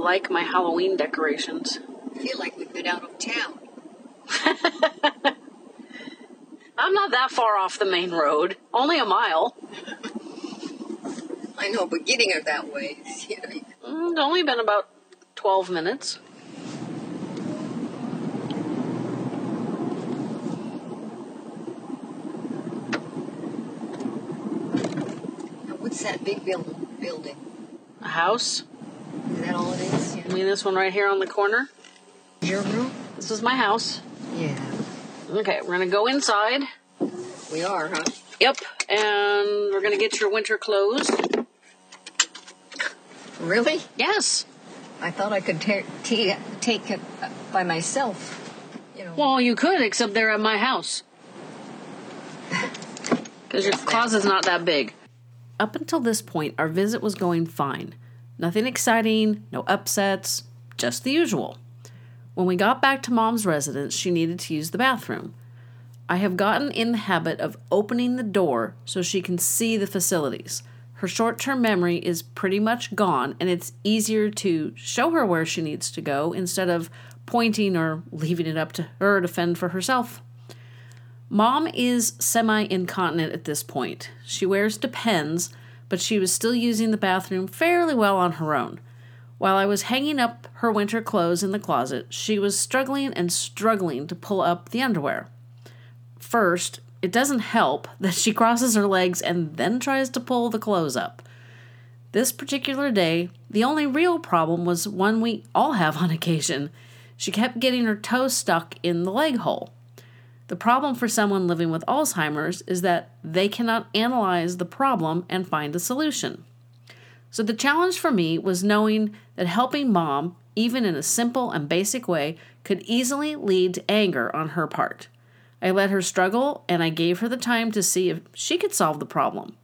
Like my Halloween decorations. I feel like we've been out of town. *laughs* I'm not that far off the main road, only a mile. *laughs* I know, but getting her that way, you know, Mm, It's only been about 12 minutes. what's that big building? Building? A house. Is that all it is? I mean, this one right here on the corner. Your room? This is my house. Yeah. Okay, we're gonna go inside. We are, huh? Yep, and we're gonna get your winter clothes. Really? Yes. I thought I could ta- ta- take it by myself. You know. Well, you could, except they're at my house. *laughs* Because your Yes, ma'am. closet's not that big. Up until this point, our visit was going fine. Nothing exciting, no upsets, just the usual. When we got back to mom's residence, she needed to use the bathroom. I have gotten in the habit of opening the door so she can see the facilities. Her short term memory is pretty much gone, and it's easier to show her where she needs to go instead of pointing or leaving it up to her to fend for herself. Mom is semi incontinent at this point. She wears Depends, but she was still using the bathroom fairly well on her own. While I was hanging up her winter clothes in the closet, she was struggling and struggling to pull up the underwear. First, it doesn't help *laughs* that she crosses her legs and then tries to pull the clothes up. This particular day, the only real problem was one we all have *laughs* on occasion. She kept getting her toe stuck in the leg hole. The problem for someone living with Alzheimer's is that they cannot analyze the problem and find a solution. So the challenge for me was knowing that helping mom, even in a simple and basic way, could easily lead to anger on her part. I let her struggle and I gave her the time to see if she could solve the problem.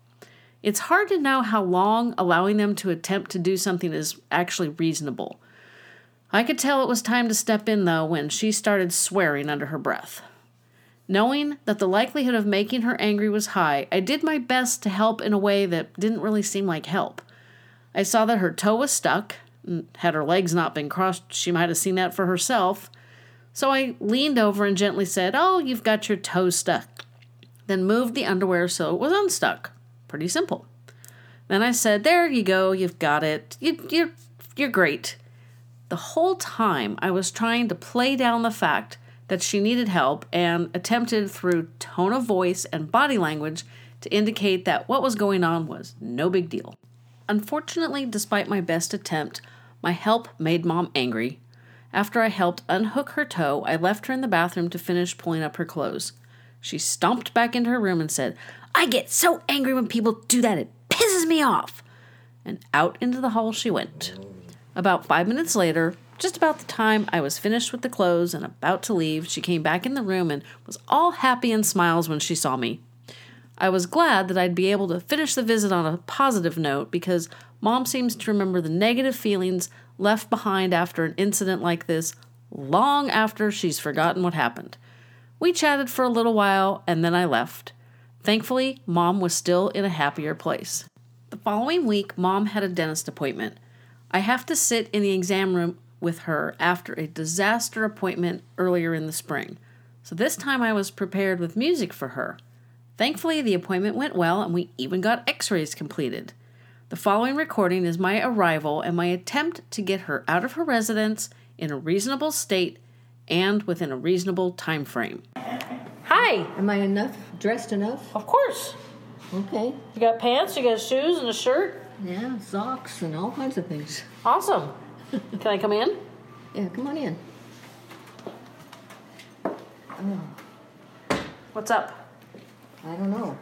It's hard to know how long allowing them to attempt to do something is actually reasonable. I could tell it was time to step in though when she started swearing under her breath. Knowing that the likelihood of making her angry was high, I did my best to help in a way that didn't really seem like help. I saw that her toe was stuck. and Had her legs not been crossed, she might have seen that for herself. So I leaned over and gently said, Oh, you've got your toe stuck. Then moved the underwear so it was unstuck. Pretty simple. Then I said, There you go, you've got it. You, you're, you're great. The whole time I was trying to play down the fact that she needed help and attempted through tone of voice and body language to indicate that what was going on was no big deal. Unfortunately, despite my best attempt, my help made mom angry. After I helped unhook her toe, I left her in the bathroom to finish pulling up her clothes. She stomped back into her room and said, I get so angry when people do that, it pisses me off. And out into the hall she went. About five minutes later, just about the time I was finished with the clothes and about to leave, she came back in the room and was all happy and smiles when she saw me. I was glad that I'd be able to finish the visit on a positive note because mom seems to remember the negative feelings left behind after an incident like this long after she's forgotten what happened. We chatted for a little while and then I left. Thankfully, mom was still in a happier place. The following week, mom had a dentist appointment. I have to sit in the exam room with her after a disaster appointment earlier in the spring. So this time I was prepared with music for her. Thankfully, the appointment went well and we even got x rays completed. The following recording is my arrival and my attempt to get her out of her residence in a reasonable state and within a reasonable time frame. Hi, Am I enough? Dressed enough? of course. Okay. You got pants, you got shoes and a shirt. Yeah, socks and all kinds of things. Awesome. Can I come in? Yeah, come on in. Oh. What's up? I don't know.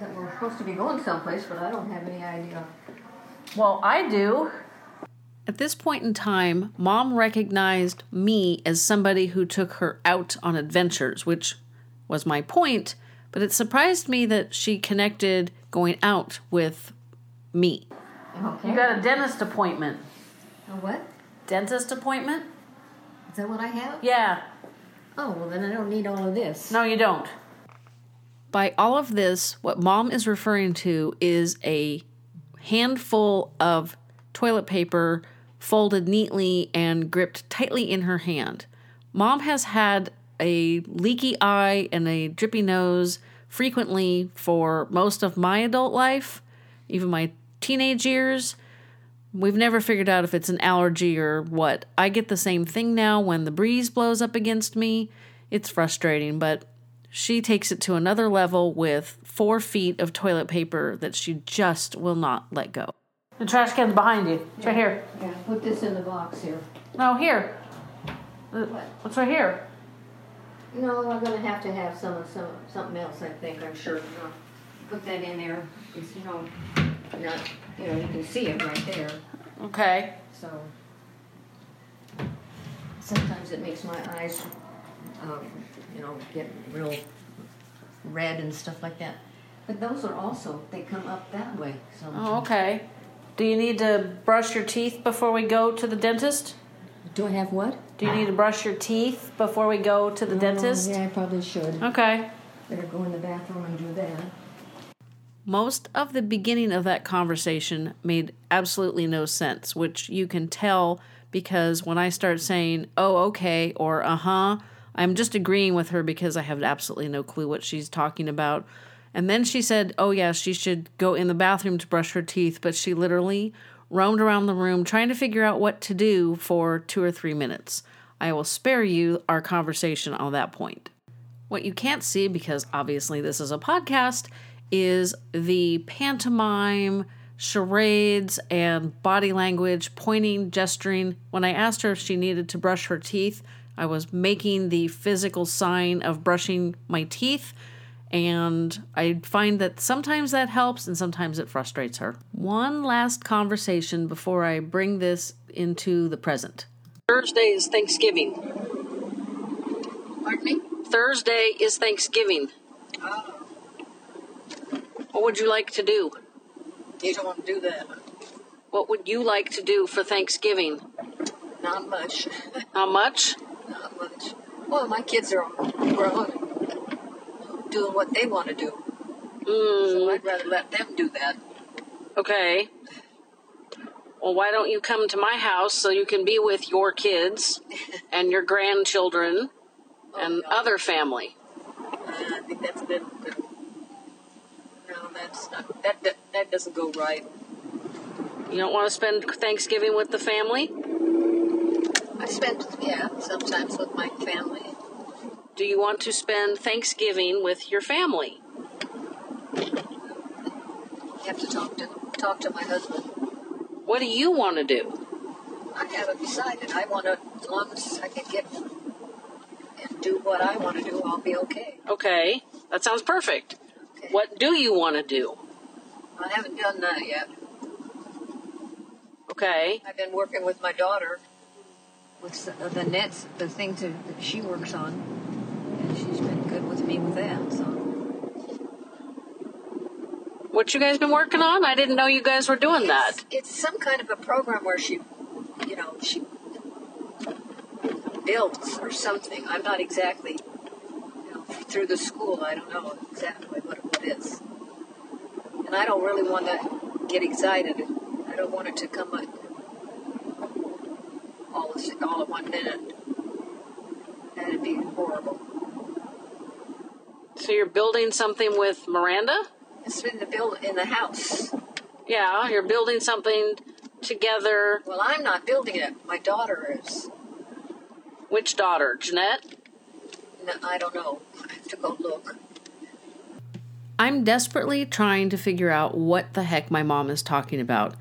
That we're supposed to be going someplace, but I don't have any idea. Well, I do. At this point in time, mom recognized me as somebody who took her out on adventures, which was my point, but it surprised me that she connected going out with me. Okay. got a dentist appointment. A what? Dentist appointment? Is that what I have? Yeah. Oh, well, then I don't need all of this. No, you don't. By all of this, what mom is referring to is a handful of toilet paper folded neatly and gripped tightly in her hand. Mom has had a leaky eye and a drippy nose frequently for most of my adult life, even my teenage years. We've never figured out if it's an allergy or what. I get the same thing now when the breeze blows up against me. It's frustrating, but she takes it to another level with four feet of toilet paper that she just will not let go. The trash can's behind you. It's right here. Yeah, put this in the box here. No, here. Uh, What's right here? No, I'm gonna have to have some, some, something else, I think, I'm sure. I'll Put that in there, it's, you know, not, you know, you can see it right there, Okay. so. Sometimes it makes my eyes, um, you know, get real red and stuff like that. But those are also, they come up that way, so. Oh, okay. Do you need to brush your teeth before we go to the dentist? Do I have what? Do you need to brush your teeth before we go to the dentist? Oh, Yeah, I probably should. Okay. Better go in the bathroom and do that. Most of the beginning of that conversation made absolutely no sense, which you can tell because when I start saying, oh, okay, or uh huh, I'm just agreeing with her because I have absolutely no clue what she's talking about. And then she said, oh, yeah, she should go in the bathroom to brush her teeth, but she literally roamed around the room trying to figure out what to do for two or three minutes. I will spare you our conversation on that point. What you can't see, because obviously this is a podcast, is the pantomime, charades, and body language, pointing, gesturing. When I asked her if she needed to brush her teeth, I was making the physical sign of brushing my teeth. And I find that sometimes that helps and sometimes it frustrates her. One last conversation before I bring this into the present. Thursday is Thanksgiving. Pardon me? Thursday is Thanksgiving. Oh. What would you like to do? You don't want to do that. What would you like to do for Thanksgiving? Not much. *laughs* How much? Not much. Well, my kids are grown and doing what they want to do. So Mm, I'd rather let them do that. okay. Well, why don't you come to my house so you can be with your kids *laughs* and your grandchildren and no. other family? I think that's. No, that's not. That, that that doesn't go right. You don't want to spend Thanksgiving with the family? I spend yeah sometimes with my family. Do you want to spend Thanksgiving with your family? You have to talk to talk to my husband. What do you want to do? I haven't decided. I want to as long as I can get and do what I want to do, I'll be okay. Okay, that sounds perfect. What do you want to do? I haven't done that yet. Okay. I've been working with my daughter with the- the nets, the thing to, that she works on, and she's been good with me with that. So What you guys been working on? I didn't know you guys were doing that. It's, it's some kind of a program where she, you know, she builds or something. I'm not exactly through the school. I don't know exactly what it is, and I don't really want to get excited. I don't want it to come like all all at one minute. That'd be horrible. So you're building something with Miranda? It's in the build in the house. Yeah, you're building something together. Well, I'm not building it. My daughter is. Which daughter? Jeanette? I don't know. I have to go look. I'm desperately trying to figure out what the heck my mom is talking about.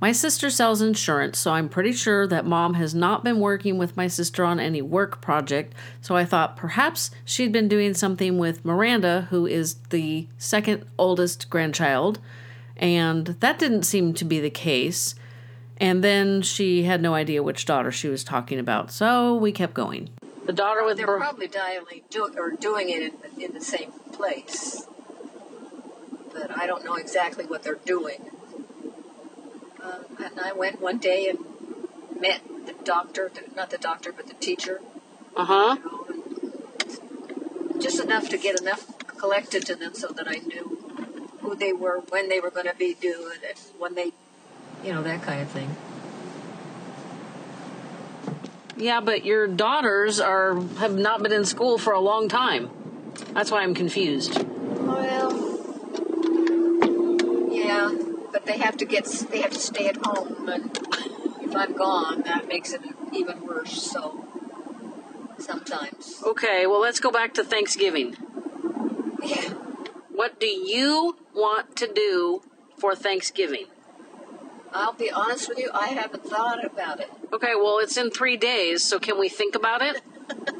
My sister sells insurance, so I'm pretty sure that mom has not been working with my sister on any work project, so I thought perhaps she'd been doing something with Miranda, who is the second oldest grandchild, and that didn't seem to be the case. And then she had no idea which daughter she was talking about, so we kept going. The daughter with They're Bur- probably dialing do, or doing it in, in the same place, but I don't know exactly what they're doing. Uh, and I went one day and met the doctor, the, not the doctor, but the teacher. Uh huh. You know, just enough to get enough collected to them so that I knew who they were, when they were going to be due, and when they, you know, that kind of thing. Yeah, but your daughters are have not been in school for a long time. That's why I'm confused. Well, yeah, but they have to get they have to stay at home, and if I'm gone, that makes it even worse. So sometimes, Okay, well let's go back to Thanksgiving. yeah, What do you want to do for Thanksgiving? I'll be honest with you, I haven't thought about it. Okay, well it's in 3 days, so can we think about it? *laughs*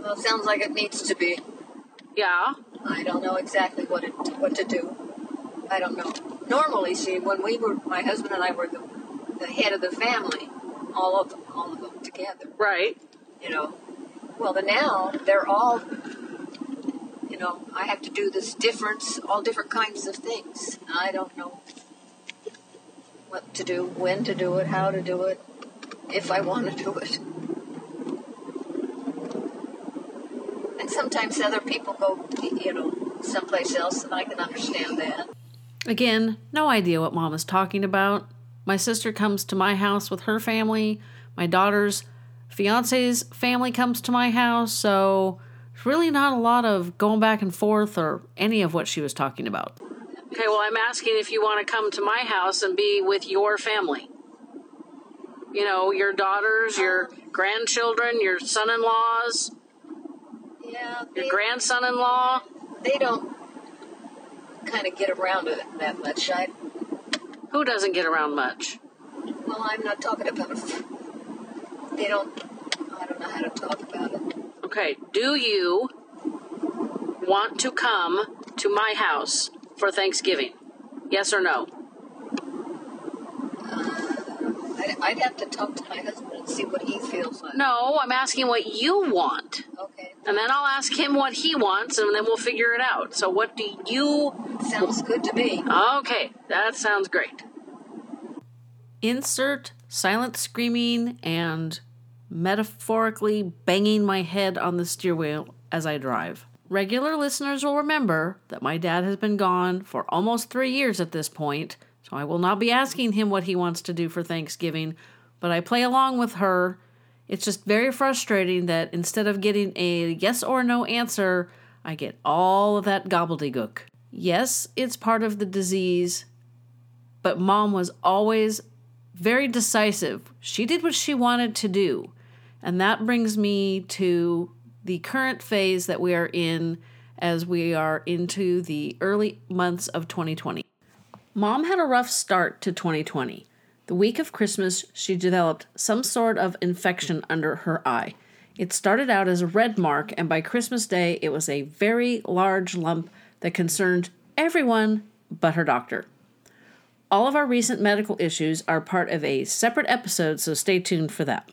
Well, it sounds like it needs to be. Yeah. I don't know exactly what it what to do. I don't know. Normally, see, when we were, my husband and I were the, the head of the family, all of them, all of them together. Right. you know. Well, but now they're all, you know, I have to do this different, all different kinds of things. I don't know what to do, when to do it, how to do it, if I want to do it. And sometimes other people go, you know, someplace else, and I can understand that. Again, no idea what mom is talking about. My sister comes to my house with her family. My daughter's fiance's family comes to my house, so there's really not a lot of going back and forth or any of what she was talking about. Okay, well, I'm asking if you want to come to my house and be with your family. You know, your daughters, your grandchildren, your son in laws, Yeah, your grandson in law. they don't kind of get around it that much. I, Who doesn't get around much? Well, I'm not talking about it. They don't. I don't know how to talk about it. Okay, do you want to come to my house for Thanksgiving? Yes or no? I'd, I'd have to talk to my husband and see what he feels like. No, I'm asking what you want. Okay, And then I'll ask him what he wants and then we'll figure it out. So, what do you. sounds good to me. Okay, that sounds great. Insert silent screaming and metaphorically banging my head on the steer wheel as I drive. Regular listeners will remember that my dad has been gone for almost three years at this point, so I will not be asking him what he wants to do for Thanksgiving, but I play along with her. It's just very frustrating that instead of getting a yes or no answer, I get all of that gobbledygook. Yes, it's part of the disease, but mom was always very decisive. She did what she wanted to do. And that brings me to the current phase that we are in as we are into the early months of 2020. Mom had a rough start to 2020. The week of Christmas, she developed some sort of infection under her eye. It started out as a red mark, and by Christmas Day, it was a very large lump that concerned everyone but her doctor. All of our recent medical issues are part of a separate episode, so stay tuned for that.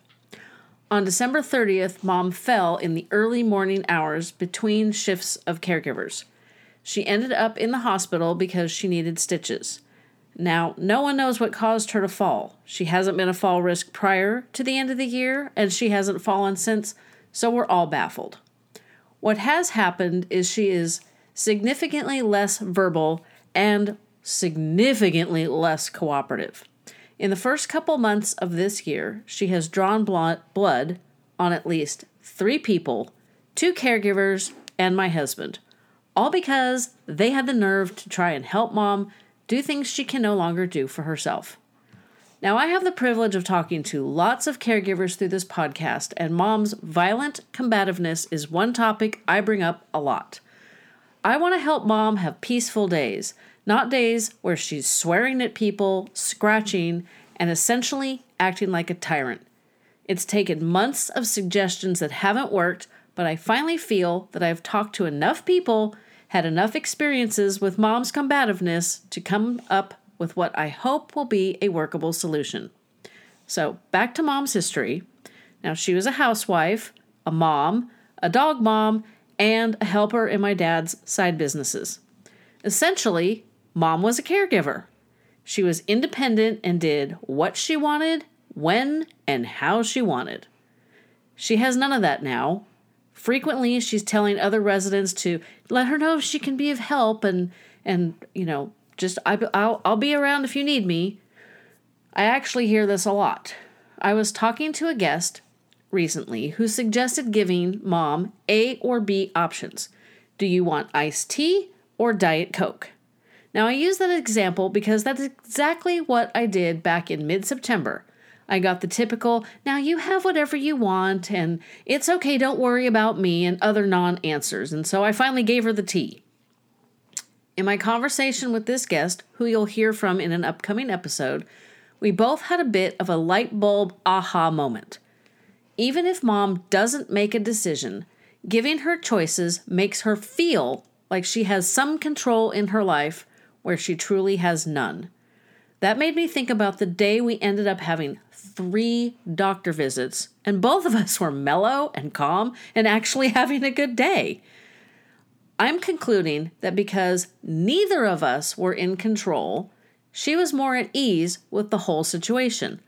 On December 30th, mom fell in the early morning hours between shifts of caregivers. She ended up in the hospital because she needed stitches. Now, no one knows what caused her to fall. She hasn't been a fall risk prior to the end of the year, and she hasn't fallen since, so we're all baffled. What has happened is she is significantly less verbal and significantly less cooperative. In the first couple months of this year, she has drawn blood on at least three people, two caregivers, and my husband, all because they had the nerve to try and help mom do things she can no longer do for herself. Now, I have the privilege of talking to lots of caregivers through this podcast, and mom's violent combativeness is one topic I bring up a lot. I want to help mom have peaceful days, not days where she's swearing at people, scratching, and essentially acting like a tyrant. It's taken months of suggestions that haven't worked, but I finally feel that I've talked to enough people, had enough experiences with mom's combativeness to come up with what I hope will be a workable solution. So, back to mom's history. Now, she was a housewife, a mom, a dog mom, and a helper in my dad's side businesses. Essentially, mom was a caregiver. She was independent and did what she wanted, when, and how she wanted. She has none of that now. Frequently, she's telling other residents to let her know if she can be of help and, and you know, just I, I'll, I'll be around if you need me. I actually hear this a lot. I was talking to a guest recently who suggested giving mom A or B options. Do you want iced tea or Diet Coke? Now, I use that example because that's exactly what I did back in mid September. I got the typical, now you have whatever you want, and it's okay, don't worry about me, and other non answers, and so I finally gave her the tea. In my conversation with this guest, who you'll hear from in an upcoming episode, we both had a bit of a light bulb aha moment. Even if mom doesn't make a decision, giving her choices makes her feel like she has some control in her life where she truly has none. That made me think about the day we ended up having three doctor visits, and both of us were mellow and calm and actually *laughs* having a good day. I'm concluding that because neither of us were in control, she was more at ease with the whole situation.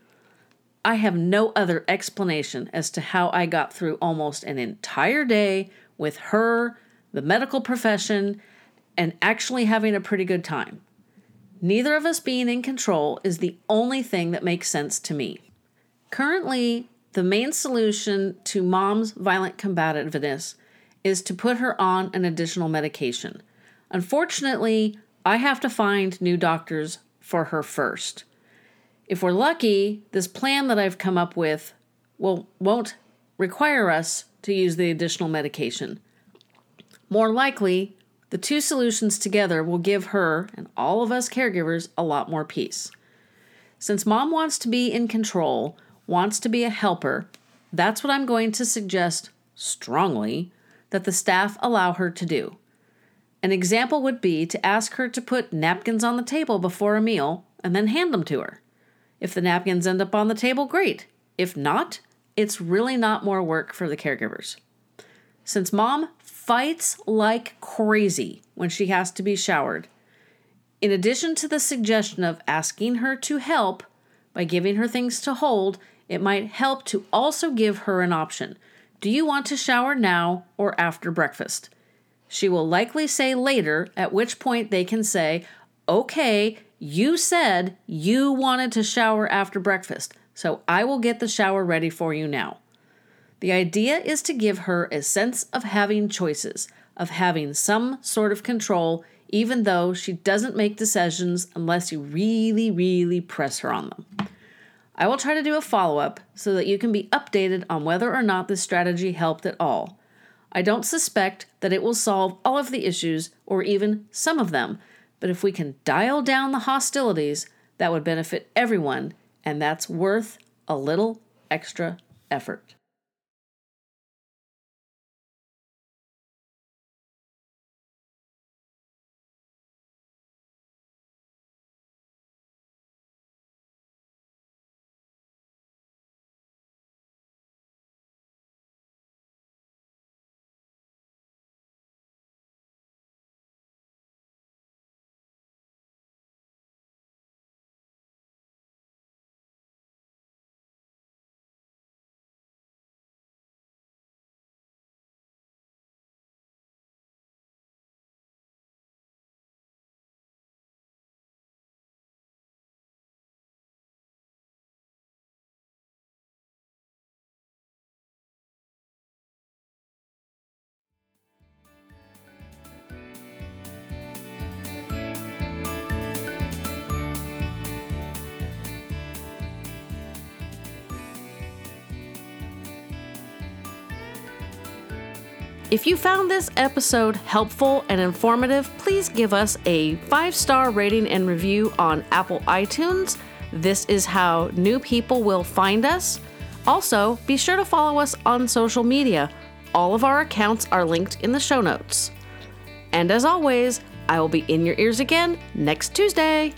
I have no other explanation as to how I got through almost an entire day with her, the medical profession, and actually having a pretty good time. Neither of us being in control is the only thing that makes sense to me. Currently, the main solution to mom's violent combativeness is to put her on an additional medication. Unfortunately, I have to find new doctors for her first. If we're lucky, this plan that I've come up with will won't require us to use the additional medication. More likely, the two solutions together will give her and all of us caregivers a lot more peace. Since mom wants to be in control, wants to be a helper, that's what I'm going to suggest strongly that the staff allow her to do. An example would be to ask her to put napkins on the table before a meal and then hand them to her. If the napkins end up on the table, great. If not, it's really not more work for the caregivers. Since mom fights like crazy when she has to be showered. In addition to the suggestion of asking her to help by giving her things to hold, it might help to also give her an option. Do you want to shower now or after breakfast? She will likely say later, at which point they can say, Okay, you said you wanted to shower after breakfast, so I will get the shower ready for you now. The idea is to give her a sense of having choices, of having some sort of control, even though she doesn't make decisions unless you really, really press her on them. I will try to do a follow up so that you can be updated on whether or not this strategy helped at all. I don't suspect that it will solve all of the issues or even some of them, but if we can dial down the hostilities, that would benefit everyone, and that's worth a little extra effort. If you found this episode helpful and informative, please give us a five star rating and review on Apple iTunes. This is how new people will find us. Also, be sure to follow us on social media. All of our accounts are linked in the show notes. And as always, I will be in your ears again next Tuesday.